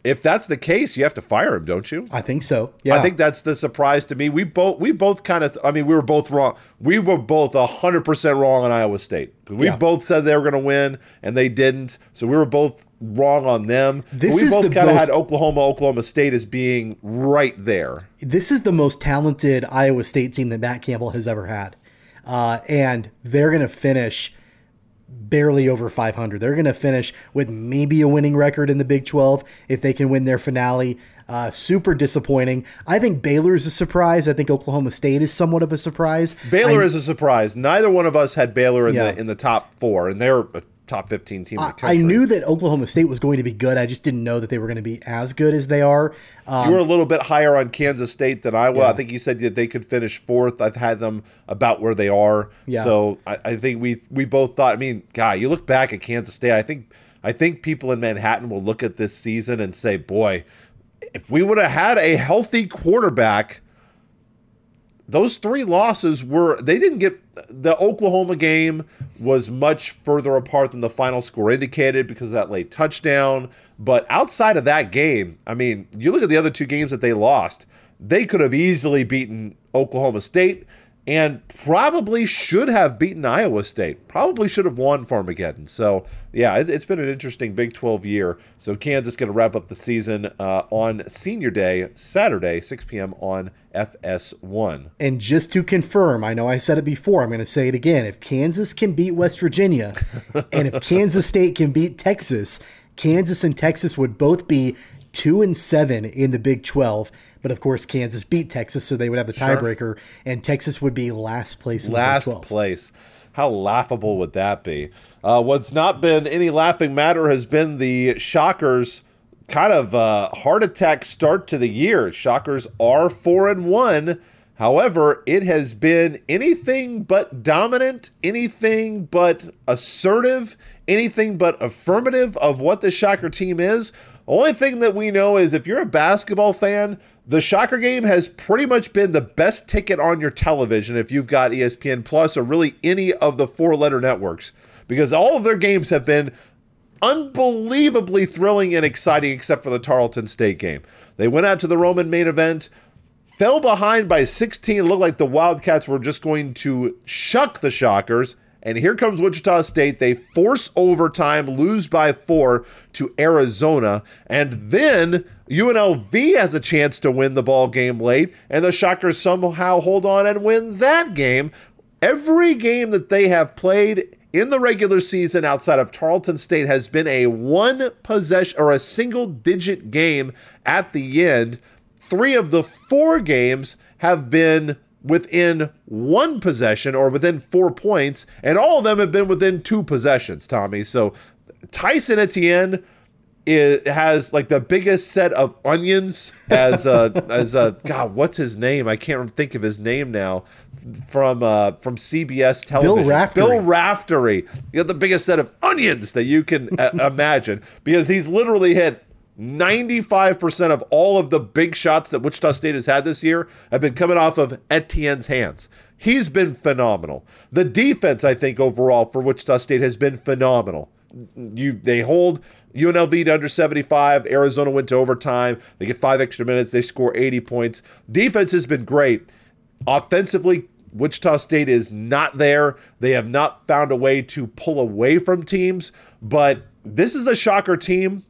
if that's the case, you have to fire him, don't you? I think so. Yeah. I think that's the surprise to me. We both we both kind of I mean, we were both wrong. We were both 100% wrong on Iowa State. We yeah. both said they were going to win and they didn't. So we were both wrong on them. This we both kind of had Oklahoma Oklahoma State as being right there. This is the most talented Iowa State team that Matt Campbell has ever had. Uh, and they're going to finish barely over 500. They're going to finish with maybe a winning record in the Big 12 if they can win their finale. Uh, super disappointing. I think Baylor is a surprise. I think Oklahoma State is somewhat of a surprise. Baylor I, is a surprise. Neither one of us had Baylor in yeah. the in the top four, and they're a top 15 team I, I, knew that Oklahoma State was going to be good. I just didn't know that they were going to be as good as they are. Um, you were a little bit higher on Kansas State than I was. Yeah. I think you said that they could finish fourth. I've had them about where they are. Yeah. So I, I think we we both thought. I mean, guy, you look back at Kansas State. I think I think people in Manhattan will look at this season and say, "Boy, if we would have had a healthy quarterback." Those three losses were they didn't get the Oklahoma game was much further apart than the final score indicated because of that late touchdown. But outside of that game, I mean, you look at the other two games that they lost, they could have easily beaten Oklahoma State and probably should have beaten Iowa State. Probably should have won Farmageddon. So, yeah, it, has been an interesting Big 12 year. So, Kansas going to wrap up the season uh, on Senior Day, Saturday, 6 p.m. on FS1. And just to confirm, I know I said it before, I'm going to say it again. If Kansas can beat West Virginia, and if Kansas State can beat Texas, Kansas and Texas would both be two and seven in the Big 12. But of course, Kansas beat Texas, so they would have the tiebreaker, and Texas would be last place in last place. How laughable would that be? Uh, what's not been any laughing matter has been the Shockers' kind of uh, heart attack start to the year. Shockers are four and one. However, it has been anything but dominant, anything but assertive, anything but affirmative of what the Shocker team is. Only thing that we know is if you're a basketball fan, the Shocker game has pretty much been the best ticket on your television if you've got ESPN Plus or really any of the four letter networks because all of their games have been unbelievably thrilling and exciting except for the Tarleton State game. They went out to the Roman main event, fell behind by 16, looked like the Wildcats were just going to shuck the Shockers. And here comes Wichita State. They force overtime, lose by four to Arizona. And then UNLV has a chance to win the ball game late. And the Shockers somehow hold on and win that game. Every game that they have played in the regular season outside of Tarleton State has been a one possession or a single digit game at the end. Three of the four games have been within one possession or within four points, and all of them have been within two possessions, Tommy. So Tyson Etienne is, has like the biggest set of onions as a as a God. What's his name? I can't think of his name now. From uh, from CBS television, Bill Raftery. Bill Raftery. You got the biggest set of onions that you can uh, imagine because he's literally hit 95% of all of the big shots that Wichita State has had this year have been coming off of Etienne's hands. He's been phenomenal. The defense, I think, overall for Wichita State has been phenomenal. You they hold UNLV to under 75. Arizona went to overtime. They get five extra minutes. They score 80 points. Defense has been great. Offensively, Wichita State is not there. They have not found a way to pull away from teams, but this is a shocker team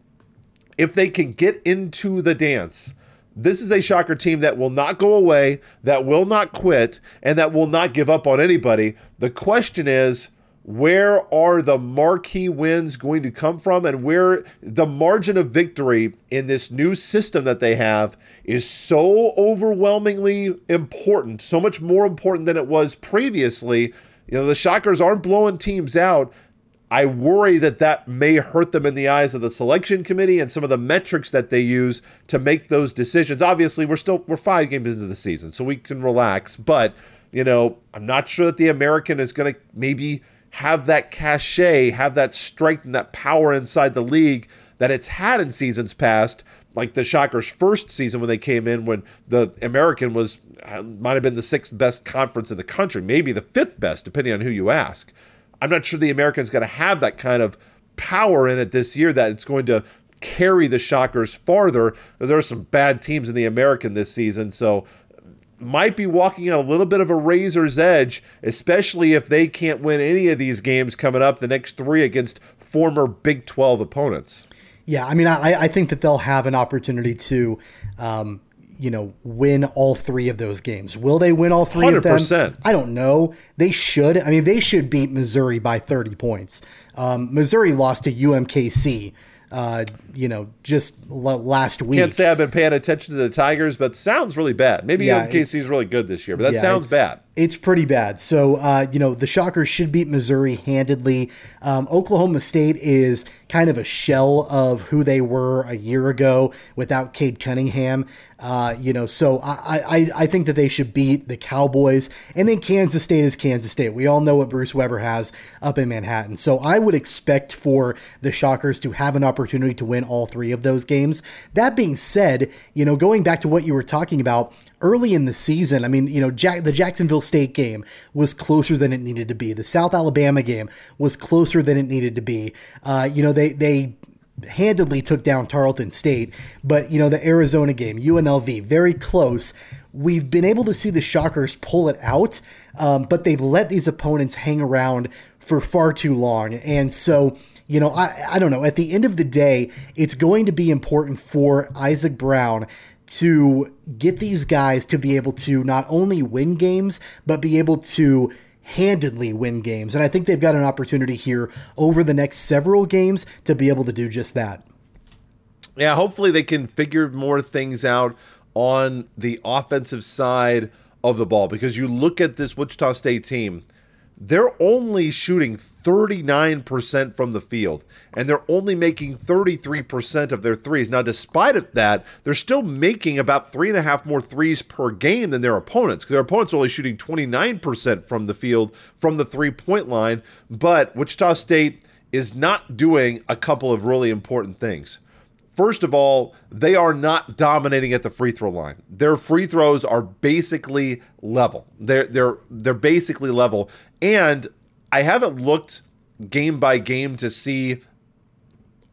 if they can get into the dance, this is a shocker team that will not go away, that will not quit, and that will not give up on anybody. The question is, where are the marquee wins going to come from and where the margin of victory in this new system that they have is so overwhelmingly important, so much more important than it was previously. You know, the Shockers aren't blowing teams out. I worry that that may hurt them in the eyes of the selection committee and some of the metrics that they use to make those decisions. Obviously, we're still we're five games into the season, so we can relax. But you know, I'm not sure that the American is going to maybe have that cachet, have that strength and that power inside the league that it's had in seasons past. Like the Shockers' first season when they came in, when the American was uh, might have been the sixth best conference in the country, maybe the fifth best, depending on who you ask. I'm not sure the American's going to have that kind of power in it this year that it's going to carry the Shockers farther because there are some bad teams in the American this season. So might be walking on a little bit of a razor's edge, especially if they can't win any of these games coming up, the next three against former Big 12 opponents. Yeah, I mean, I, I think that they'll have an opportunity to, um, you know, win all three of those games. Will they win all three of them? 100%. I don't know. They should. I mean, they should beat Missouri by 30 points. Um, Missouri lost to UMKC, uh, you know, just l- last week. Can't say I've been paying attention to the Tigers, but sounds really bad. Maybe Yeah, UMKC is really good this year, but that Yeah, sounds bad. It's pretty bad. So, uh, you know, the Shockers should beat Missouri handedly. Um, Oklahoma State is kind of a shell of who they were a year ago without Cade Cunningham. Uh, you know, so I, I, I think that they should beat the Cowboys. And then Kansas State is Kansas State. We all know what Bruce Weber has up in Manhattan. So I would expect for the Shockers to have an opportunity to win all three of those games. That being said, you know, going back to what you were talking about, early in the season, I mean, you know, Jack, the Jacksonville State game was closer than it needed to be. The South Alabama game was closer than it needed to be. Uh, you know, they they handedly took down Tarleton State, but you know, the Arizona game, UNLV, very close. We've been able to see the Shockers pull it out, um, but they let these opponents hang around for far too long, and so you know, I, I don't know. At the end of the day, it's going to be important for Isaac Brown to get these guys to be able to not only win games, but be able to handedly win games. And I think they've got an opportunity here over the next several games to be able to do just that. Yeah, hopefully they can figure more things out on the offensive side of the ball because you look at this Wichita State team, they're only shooting 39% from the field and they're only making 33% of their threes. Now, despite that, they're still making about three and a half more threes per game than their opponents because their opponents are only shooting 29% from the field from the three point line. But Wichita State is not doing a couple of really important things. First of all, they are not dominating at the free throw line. Their free throws are basically level. They're they're they're basically level. And I haven't looked game by game to see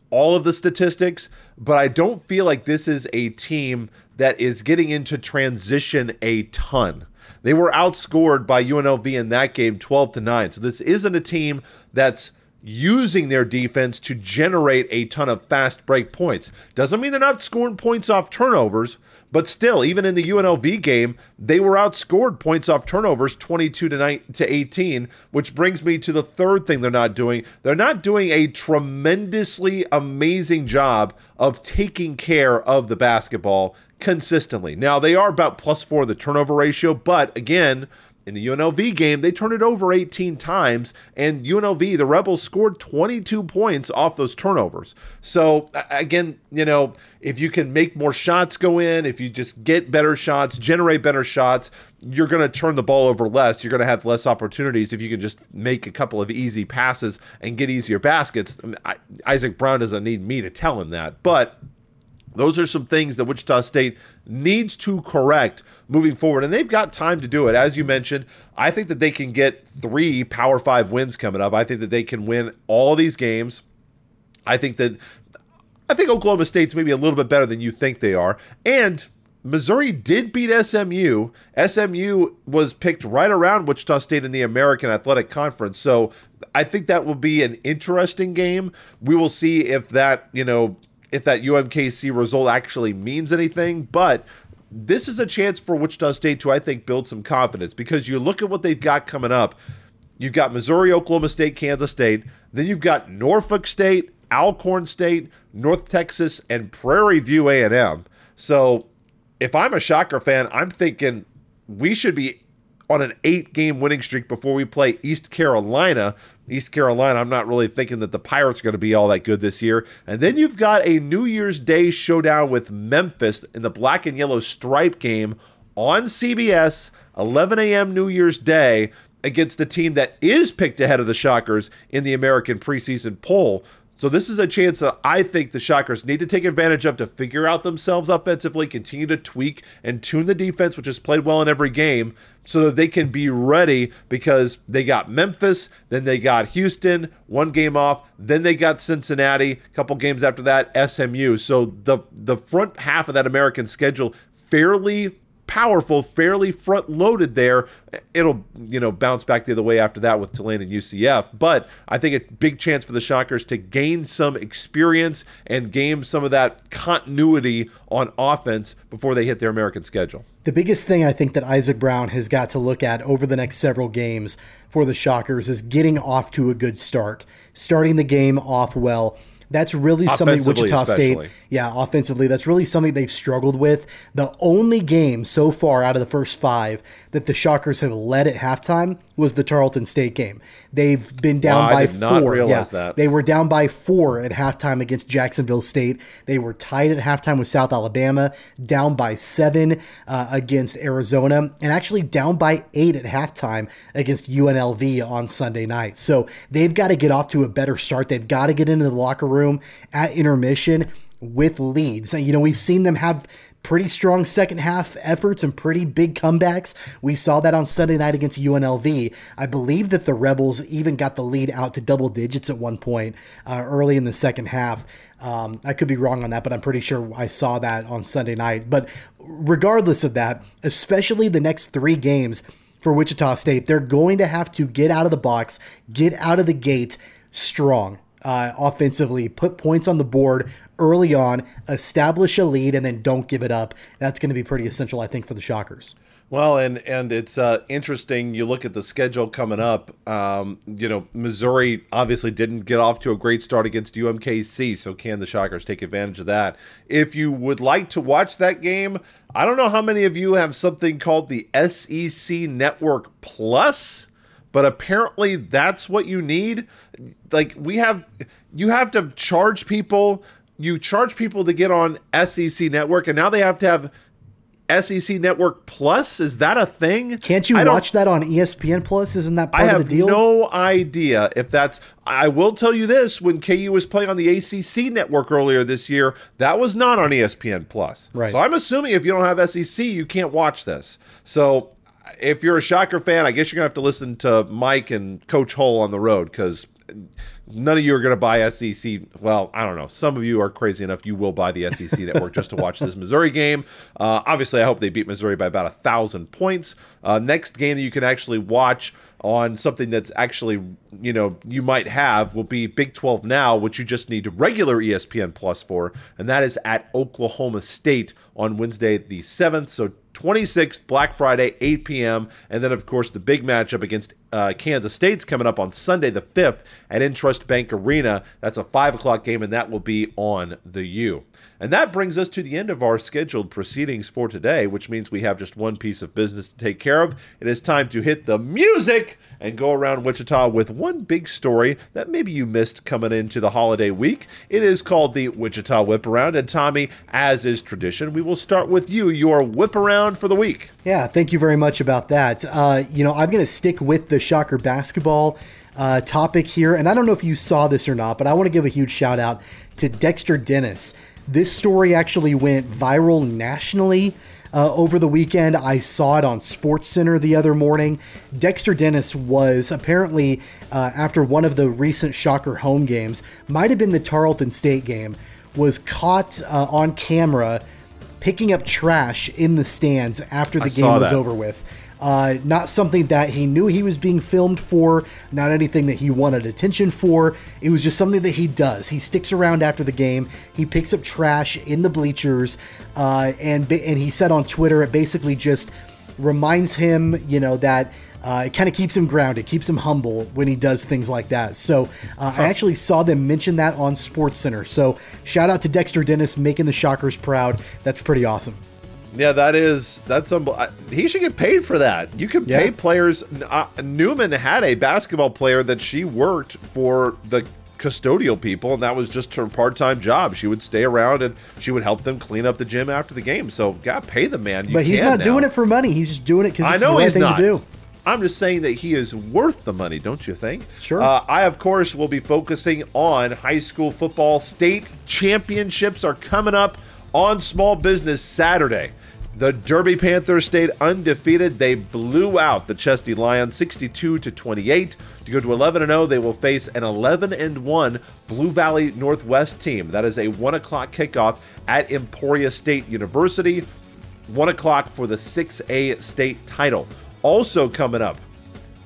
all of the statistics, but I don't feel like this is a team that is getting into transition a ton. They were outscored by UNLV in that game 12 to 9. So this isn't a team that's using their defense to generate a ton of fast break points. Doesn't mean they're not scoring points off turnovers, but still, even in the UNLV game, they were outscored points off turnovers 22 to 9 to 18, which brings me to the third thing they're not doing. They're not doing a tremendously amazing job of taking care of the basketball consistently. Now, they are about plus 4 the turnover ratio, but again, in the UNLV game, they turned it over 18 times, and UNLV, the Rebels, scored 22 points off those turnovers. So, again, you know, if you can make more shots go in, if you just get better shots, generate better shots, you're going to turn the ball over less. You're going to have less opportunities if you can just make a couple of easy passes and get easier baskets. I Isaac Brown doesn't need me to tell him that, but those are some things that Wichita State needs to correct moving forward. And they've got time to do it. As you mentioned, I think that they can get three Power Five wins coming up. I think that they can win all these games. I think that I think Oklahoma State's maybe a little bit better than you think they are. And Missouri did beat SMU. SMU was picked right around Wichita State in the American Athletic Conference. So I think that will be an interesting game. We will see if that, you know, if that UMKC result actually means anything. But this is a chance for Wichita State to, I think, build some confidence because you look at what they've got coming up. You've got Missouri, Oklahoma State, Kansas State. Then you've got Norfolk State, Alcorn State, North Texas, and Prairie View A&M. So if I'm a Shocker fan, I'm thinking we should be on an eight game winning streak before we play East Carolina. East Carolina, I'm not really thinking that the Pirates are going to be all that good this year. And then you've got a New Year's Day showdown with Memphis in the black and yellow stripe game on CBS, 11 a.m. New Year's Day against the team that is picked ahead of the Shockers in the American preseason poll. So this is a chance that I think the Shockers need to take advantage of to figure out themselves offensively, continue to tweak and tune the defense, which has played well in every game, so that they can be ready because they got Memphis, then they got Houston, one game off, then they got Cincinnati, a couple games after that, SMU. So the the front half of that American schedule fairly powerful, fairly front loaded there. It'll, you know, bounce back the other way after that with Tulane and UCF. But I think a big chance for the Shockers to gain some experience and gain some of that continuity on offense before they hit their American schedule. The biggest thing I think that Isaac Brown has got to look at over the next several games for the Shockers is getting off to a good start, starting the game off well that's really something Wichita especially. State, yeah, offensively, that's really something they've struggled with. The only game so far out of the first five that the Shockers have led at halftime was the Tarleton State game. They've been down by four. yeah, that. They were down by four at halftime against Jacksonville State. They were tied at halftime with South Alabama, down by seven uh, against Arizona, and actually down by eight at halftime against UNLV on Sunday night. So they've got to get off to a better start. They've got to get into the locker room at intermission with leads. You know, we've seen them have pretty strong second half efforts and pretty big comebacks. We saw that on Sunday night against UNLV. I believe that the Rebels even got the lead out to double digits at one point uh, early in the second half. Um, I could be wrong on that, but I'm pretty sure I saw that on Sunday night. But regardless of that, especially the next three games for Wichita State, they're going to have to get out of the box, get out of the gate strong uh, offensively, put points on the board early on, establish a lead, and then don't give it up. That's going to be pretty essential, I think, for the Shockers. Well, and and it's uh, interesting. You look at the schedule coming up. Um, you know, Missouri obviously didn't get off to a great start against UMKC, so can the Shockers take advantage of that? If you would like to watch that game, I don't know how many of you have something called the SEC Network Plus, but apparently that's what you need. Like we have, you have to charge people. You charge people to get on SEC Network, and now they have to have SEC Network Plus? Is that a thing? Can't you watch that on ESPN Plus? Isn't that part I have of the deal? I have no idea if that's. I will tell you this: when KU was playing on the ACC network earlier this year, that was not on ESPN Plus. Right. So I'm assuming if you don't have SEC, you can't watch this. So if you're a Shocker fan, I guess you're gonna have to listen to Mike and Coach Hull on the road because none of you are going to buy SEC. Well, I don't know. Some of you are crazy enough you will buy the SEC network just to watch this Missouri game. Uh, obviously, I hope they beat Missouri by about a thousand points. Uh, next game that you can actually watch on something that's actually you know you might have will be Big 12 now, which you just need regular ESPN Plus for, and that is at Oklahoma State on Wednesday the 7th. So 26th, Black Friday, 8 p.m. And then, of course, the big matchup against uh, Kansas State's coming up on Sunday, the 5th, at Intrust Bank Arena. That's a 5 o'clock game, and that will be on the U. And that brings us to the end of our scheduled proceedings for today, which means we have just one piece of business to take care of. It is time to hit the music and go around Wichita with one big story that maybe you missed coming into the holiday week. It is called the Wichita Whip Around. And Tommy, as is tradition, we will start with you, your whip around for the week. Yeah, thank you very much about that. Uh, you know, I'm going to stick with the Shocker basketball uh, topic here. And I don't know if you saw this or not, but I want to give a huge shout out to Dexter Dennis. This story actually went viral nationally. Uh, over the weekend. I saw it on Sports Center the other morning. Dexter Dennis was apparently, uh, after one of the recent Shocker home games, might have been the Tarleton State game, was caught uh, on camera picking up trash in the stands after the I game was over with. Uh, not something that he knew he was being filmed for, not anything that he wanted attention for. It was just something that he does. He sticks around after the game. He picks up trash in the bleachers, uh, and and he said on Twitter it basically just reminds him, you know, that uh, it kind of keeps him grounded, keeps him humble when he does things like that. So uh, I actually saw them mention that on Sports Center. So shout out to Dexter Dennis making the Shockers proud. That's pretty awesome. Yeah, that is that's I- he should get paid for that. You can pay players. Uh, Newman had a basketball player that she worked for the custodial people, and that was just her part-time job. She would stay around and she would help them clean up the gym after the game. So, got pay the man. You But he's not now. doing it for money. He's just doing it because I know the right he's thing not. to do. I'm just saying that he is worth the money, don't you think? Sure. Uh, I, of course, will be focusing on high school football. State championships are coming up on Small Business Saturday. The Derby Panthers stayed undefeated. They blew out the Chesty Lions 62 to 28. To go to 11 and 0, they will face an 11 and 1 Blue Valley Northwest team. That is a 1 o'clock kickoff at Emporia State University. 1 o'clock for the 6A state title. Also coming up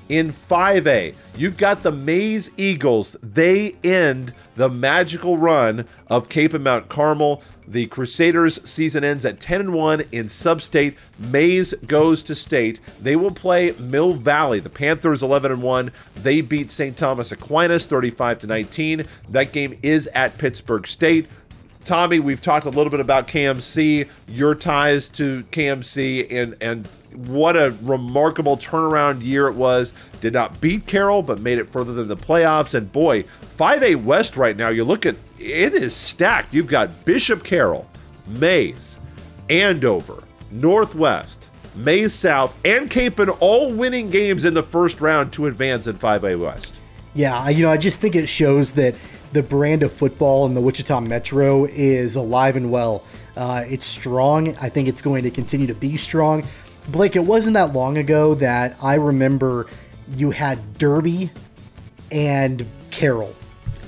in 5A, you've got the Maize Eagles. They end the magical run of Kapaun Mount Carmel. The Crusaders season ends at 10 and 1 in sub-state. Maize goes to state. They will play Mill Valley. The Panthers 11 and 1. They beat St. Thomas Aquinas 35 to 19. That game is at Pittsburg State. Tommy, we've talked a little bit about KMC, your ties to KMC, and and what a remarkable turnaround year it was. Did not beat Carroll, but made it further than the playoffs. And boy, 5A West right now, you look at it is stacked. You've got Bishop Carroll, Maize, Andover, Northwest, Maize South, and Kapaun all winning games in the first round to advance in 5A West. Yeah, you know, I just think it shows that the brand of football in the Wichita Metro is alive and well. Uh, it's strong. I think it's going to continue to be strong. Blake, it wasn't that long ago that I remember you had Derby and Carroll,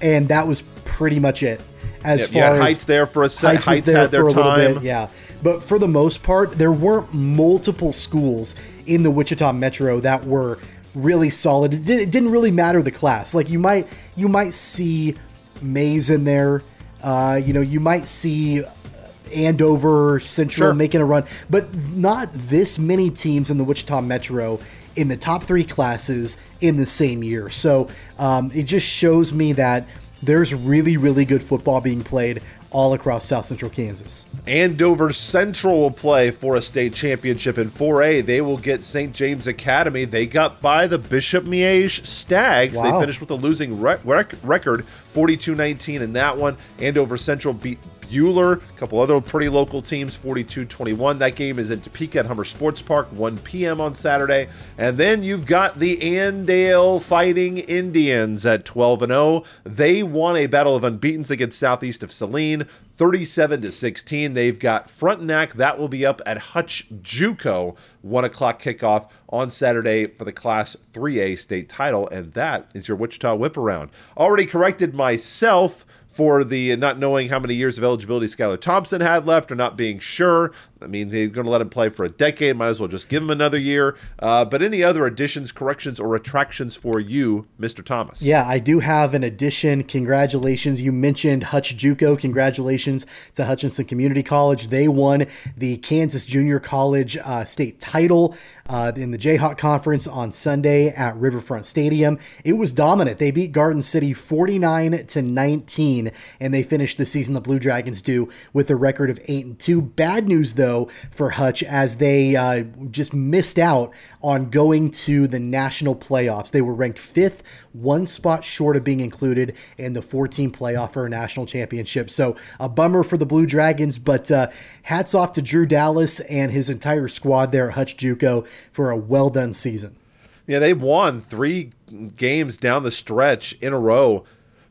and that was pretty much it. As far as Heights there for a sec. Heights Heights there had their for a little time. bit, yeah. But for the most part, there weren't multiple schools in the Wichita Metro that were really solid. It, did, it didn't really matter the class. Like you might you might see Maize in there. Uh, you know, you might see Andover Central Sure. making a run, but not this many teams in the Wichita Metro in the top three classes in the same year. So um, it just shows me that there's really, really good football being played all across South Central Kansas. Andover Central will play for a state championship in 4A. They will get St. James Academy. They got by the Bishop Miege Stags. They finished with a losing rec- rec- record, 42-19 in that one. Andover Central beat Buhler, a couple other pretty local teams, 42-21. That game is in Topeka at Hummer Sports Park, 1 p.m. on Saturday. And then you've got the Andale Fighting Indians at 12 0. They won a battle of unbeatens against Southeast of Saline, 37 to 16. They've got Frontenac that will be up at Hutch JUCO, one o'clock kickoff on Saturday for the Class 3A state title, and that is your Wichita Whip Around. Already corrected myself for the not knowing how many years of eligibility Skylar Thompson had left or not being sure. I mean, they're going to let him play for a decade. Might as well just give him another year. Uh, but any other additions, corrections, or attractions for you, Mr. Thomas? Yeah, I do have an addition. Congratulations. You mentioned Hutch Juco. Congratulations to Hutchinson Community College. They won the Kansas Junior College uh, state title uh, in the Jayhawk Conference on Sunday at Riverfront Stadium. It was dominant. They beat Garden City 49 to 19, and they finished the season the Blue Dragons do with a record of 8 and 2. Bad news, though, for Hutch as they uh, just missed out on going to the national playoffs. They were ranked fifth, one spot short of being included in the 14 playoff for a national championship. So a bummer for the Blue Dragons, but uh, hats off to Drew Dallas and his entire squad there at Hutch JUCO for a well done season. Yeah, they won three games down the stretch in a row.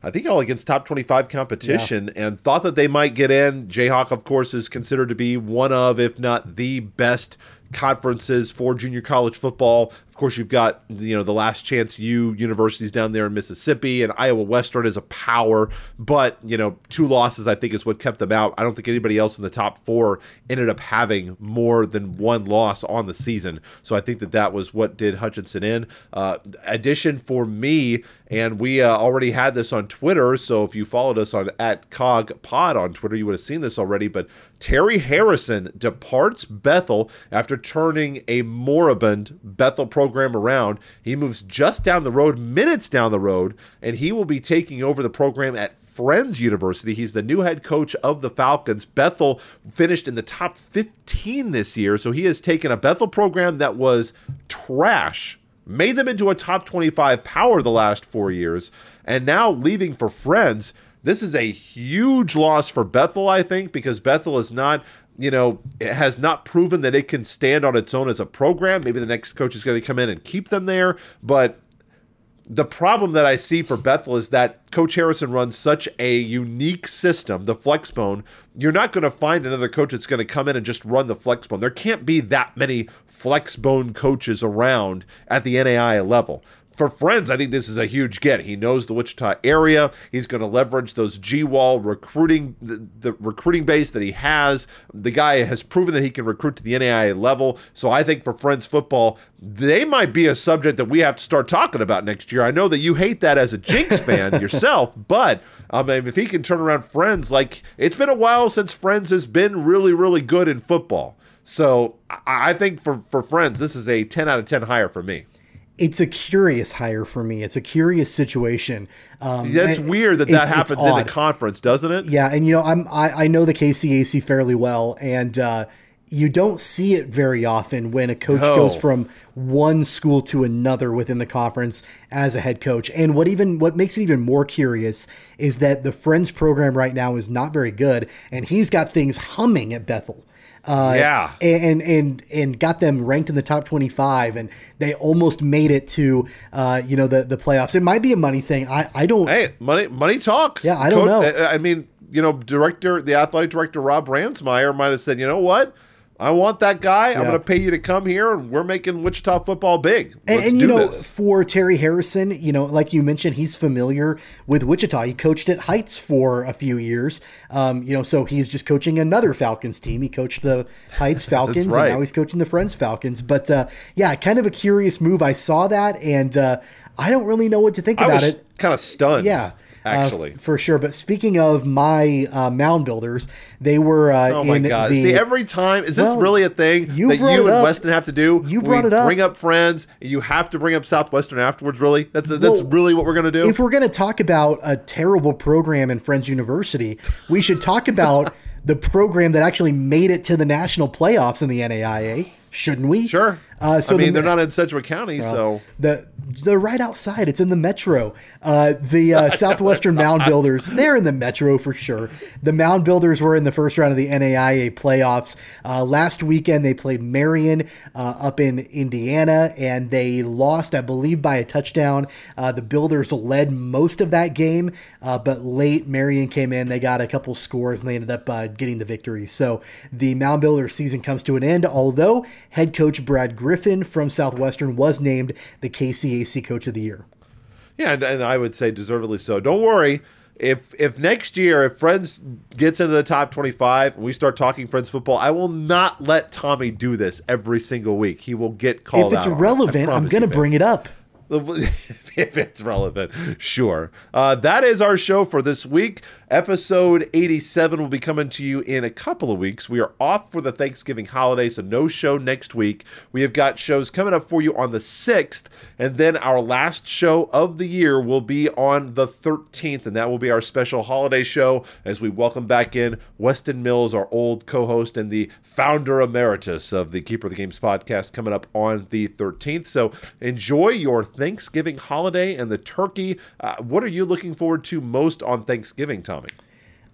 I think all against top 25 competition and thought that they might get in. Jayhawk, of course, is considered to be one of, if not the best conferences for junior college football. Course, you've got you know the last chance U universities down there in Mississippi, and Iowa Western is a power, but you know two losses I think is what kept them out. I don't think anybody else in the top four ended up having more than one loss on the season, so I think that that was what did Hutchinson in. Uh, addition for me, and we uh, already had this on Twitter, so if you followed us on at Cog Pod on Twitter, you would have seen this already. But Terry Harrison departs Bethel after turning a moribund Bethel program around. He moves just down the road, minutes down the road, and he will be taking over the program at Friends University. He's the new head coach of the Falcons. Bethel finished in the top 15 this year, so he has taken a Bethel program that was trash, made them into a top 25 power the last four years, and now leaving for Friends. This is a huge loss for Bethel, I think, because Bethel is not you know, it has not proven that it can stand on its own as a program. Maybe the next coach is going to come in and keep them there. But the problem that I see for Bethel is that Coach Harrison runs such a unique system, the Flexbone. You're not going to find another coach that's going to come in and just run the Flexbone. There can't be that many Flexbone coaches around at the NAI level for friends, I think this is a huge get. He knows the Wichita area. He's going to leverage those G Wall recruiting, the, the, recruiting base that he has. The guy has proven that he can recruit to the NAIA level. So I think for friends football, they might be a subject that we have to start talking about next year. I know that you hate that as a Jinx fan yourself, but I mean, if he can turn around friends, like it's been a while since friends has been really, really good in football. So I, I think for for friends, this is a ten out of ten hire for me it's a curious hire for me. It's a curious situation. Um, That's weird that that happens in the conference, doesn't it? Yeah, and you know, I'm I, I know the KCAC fairly well, and uh, you don't see it very often when a coach No. goes from one school to another within the conference as a head coach. And what even what makes it even more curious is that the Friends program right now is not very good, and he's got things humming at Bethel. Uh, Yeah. and and and got them ranked in the top 25 and they almost made it to uh, you know the the playoffs it might be a money thing i i don't Hey, money money talks. Yeah, I don't know. I I mean, you know, director, the athletic director Rob Ransmeyer might have said, you know what? I want that guy. I'm going to pay you to come here, and we're making Wichita football big. And, Let's and do you know, this. for Terry Harrison, you know, like you mentioned, he's familiar with Wichita. He coached at Heights for a few years. Um, you know, so he's just coaching another Falcons team. He coached the Heights Falcons, right. and now he's coaching the Friends Falcons. But uh, yeah, kind of a curious move. I saw that, and uh, I don't really know what to think I about was it. kind of stunned. Yeah. Actually. uh, for sure. But speaking of my uh, mound builders, they were uh, Oh my god! the See, every time is this Well, really a thing you that you and up. Weston have to do? You brought we it up. Bring up friends. You have to bring up Southwestern afterwards. Really? That's that's Well, really what we're gonna do. if we're going to talk about a terrible program in Friends University, we should talk about the program that actually made it to the national playoffs in the NAIA, shouldn't we? sure. Uh, so I mean, the- they're not in Sedgwick County, so The they're right outside. It's in the metro. Uh, the uh, Southwestern Mound Builders, they're in the metro for sure. The Mound Builders were in the first round of the NAIA playoffs. Uh, last weekend, they played Marian uh, up in Indiana, and they lost, I believe, by a touchdown. Uh, the Builders led most of that game, uh, but late Marian came in. They got a couple scores, and they ended up uh, getting the victory. So the Mound Builders season comes to an end, although head coach Brad Griffin from Southwestern was named the KCAC Coach of the Year. yeah, and, and I would say deservedly so. Don't worry. If if next year if Friends gets into the top twenty five and we start talking Friends football, I will not let Tommy do this every single week. He will get called If it's on it. Relevant, I'm going to bring it up. if it's relevant, sure. Uh, that is our show for this week. Episode 87 will be coming to you in a couple of weeks. We are off for the Thanksgiving holiday, so no show next week. We have got shows coming up for you on the 6th, and then our last show of the year will be on the 13th, and that will be our special holiday show as we welcome back in Weston Mills, our old co host and the founder emeritus of the Keeper of the Games podcast, coming up on the 13th. So enjoy your Thanksgiving holiday and the turkey. Uh, what are you looking forward to most on Thanksgiving, Tommy?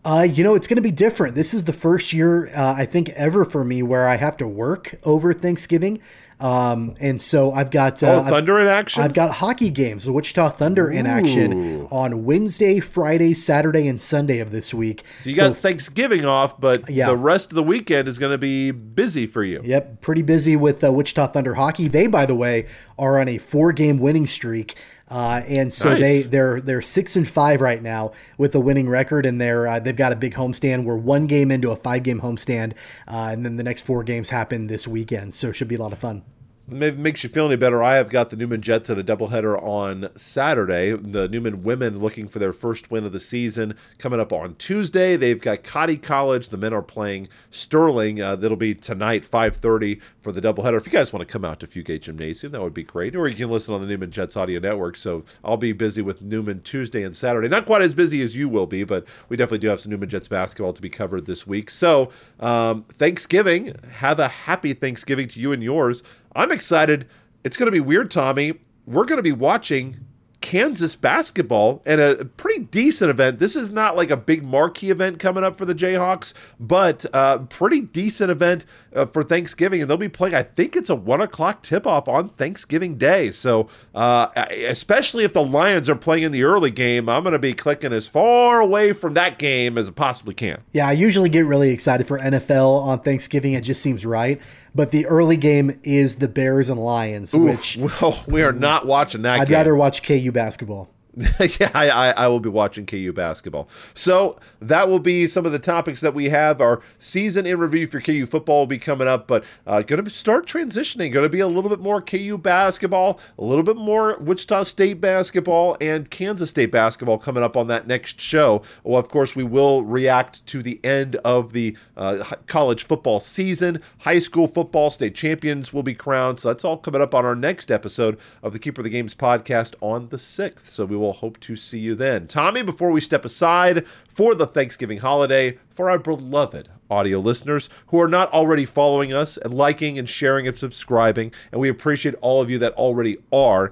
Uh, you know, it's going to be different. This is the first year, uh, I think, ever for me where I have to work over Thanksgiving. Um, and so I've got uh, Oh, I've- Thunder in action? I've got hockey games, the Wichita Thunder in action on Wednesday, Friday, Saturday, and Sunday of this week. You So, got Thanksgiving off, but Yeah. the rest of the weekend is going to be busy for you. Yep, pretty busy with uh, Wichita Thunder hockey. They, by the way, are on a four-game winning streak, uh, and so Nice. they they're they're six and five right now with a winning record, and they're uh, they've got a big homestand. We're one game into a five-game homestand, uh, and then the next four games happen this weekend, so it should be a lot of fun. Makes you feel any better. I have got the Newman Jets at a doubleheader on Saturday. The Newman women looking for their first win of the season coming up on Tuesday. They've got Cottey College. The men are playing Sterling. Uh, that'll be tonight, five thirty for the doubleheader. If you guys want to come out to Fugate Gymnasium, that would be great. Or you can listen on the Newman Jets audio network. So I'll be busy with Newman Tuesday and Saturday. Not quite as busy as you will be, but we definitely do have some Newman Jets basketball to be covered this week. So um, Thanksgiving. Have a happy Thanksgiving to you and yours. I'm excited. It's going to be weird, Tommy. We're going to be watching Kansas basketball and a pretty decent event. This is not like a big marquee event coming up for the Jayhawks, but a pretty decent event uh, for Thanksgiving. And they'll be playing, I think it's a one o'clock tip off on Thanksgiving Day. So, uh, especially if the Lions are playing in the early game, I'm going to be clicking as far away from that game as I possibly can. Yeah, I usually get really excited for NFL on Thanksgiving. It just seems right. But the early game is the Bears and Lions, which Well, we are not watching that I'd game. rather watch KU basketball. yeah, I, I, will be watching KU basketball. So that will be some of the topics that we have. Our season in review for KU football will be coming up, but uh, going to start transitioning. Going to be a little bit more KU basketball, a little bit more Wichita State basketball, and Kansas State basketball coming up on that next show. Well, of course, we will react to the end of the uh, college football season. High school football state champions will be crowned. So that's all coming up on our next episode of the Keeper of the Games podcast on the 6th. So we will hope to see you then. Tommy, before we step aside for the Thanksgiving holiday, for our beloved audio listeners who are not already following us and liking and sharing and subscribing, and we appreciate all of you that already are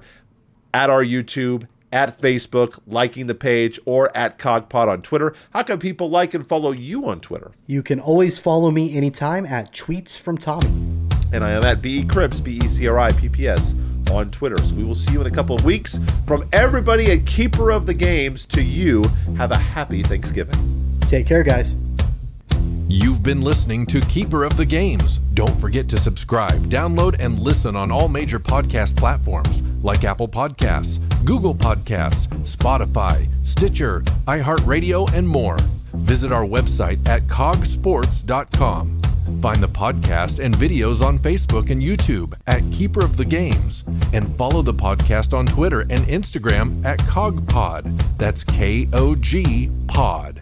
at our YouTube, at Facebook, liking the page, or at KOGPod on Twitter. How can people like and follow you on Twitter? You can always follow me anytime at Tweets from Tommy. And I am at BE Cripps, B E C R I P P S, on Twitter. So we will see you in a couple of weeks. From everybody at Keeper of the Games to you, have a happy Thanksgiving. Take care, guys. You've been listening to Keeper of the Games. Don't forget to subscribe, download, and listen on all major podcast platforms like Apple Podcasts, Google Podcasts, Spotify, Stitcher, iHeartRadio, and more. Visit our website at cogsports.com. Find the podcast and videos on Facebook and YouTube at Keeper of the Games, and follow the podcast on Twitter and Instagram at KOGPod. That's K O G Pod.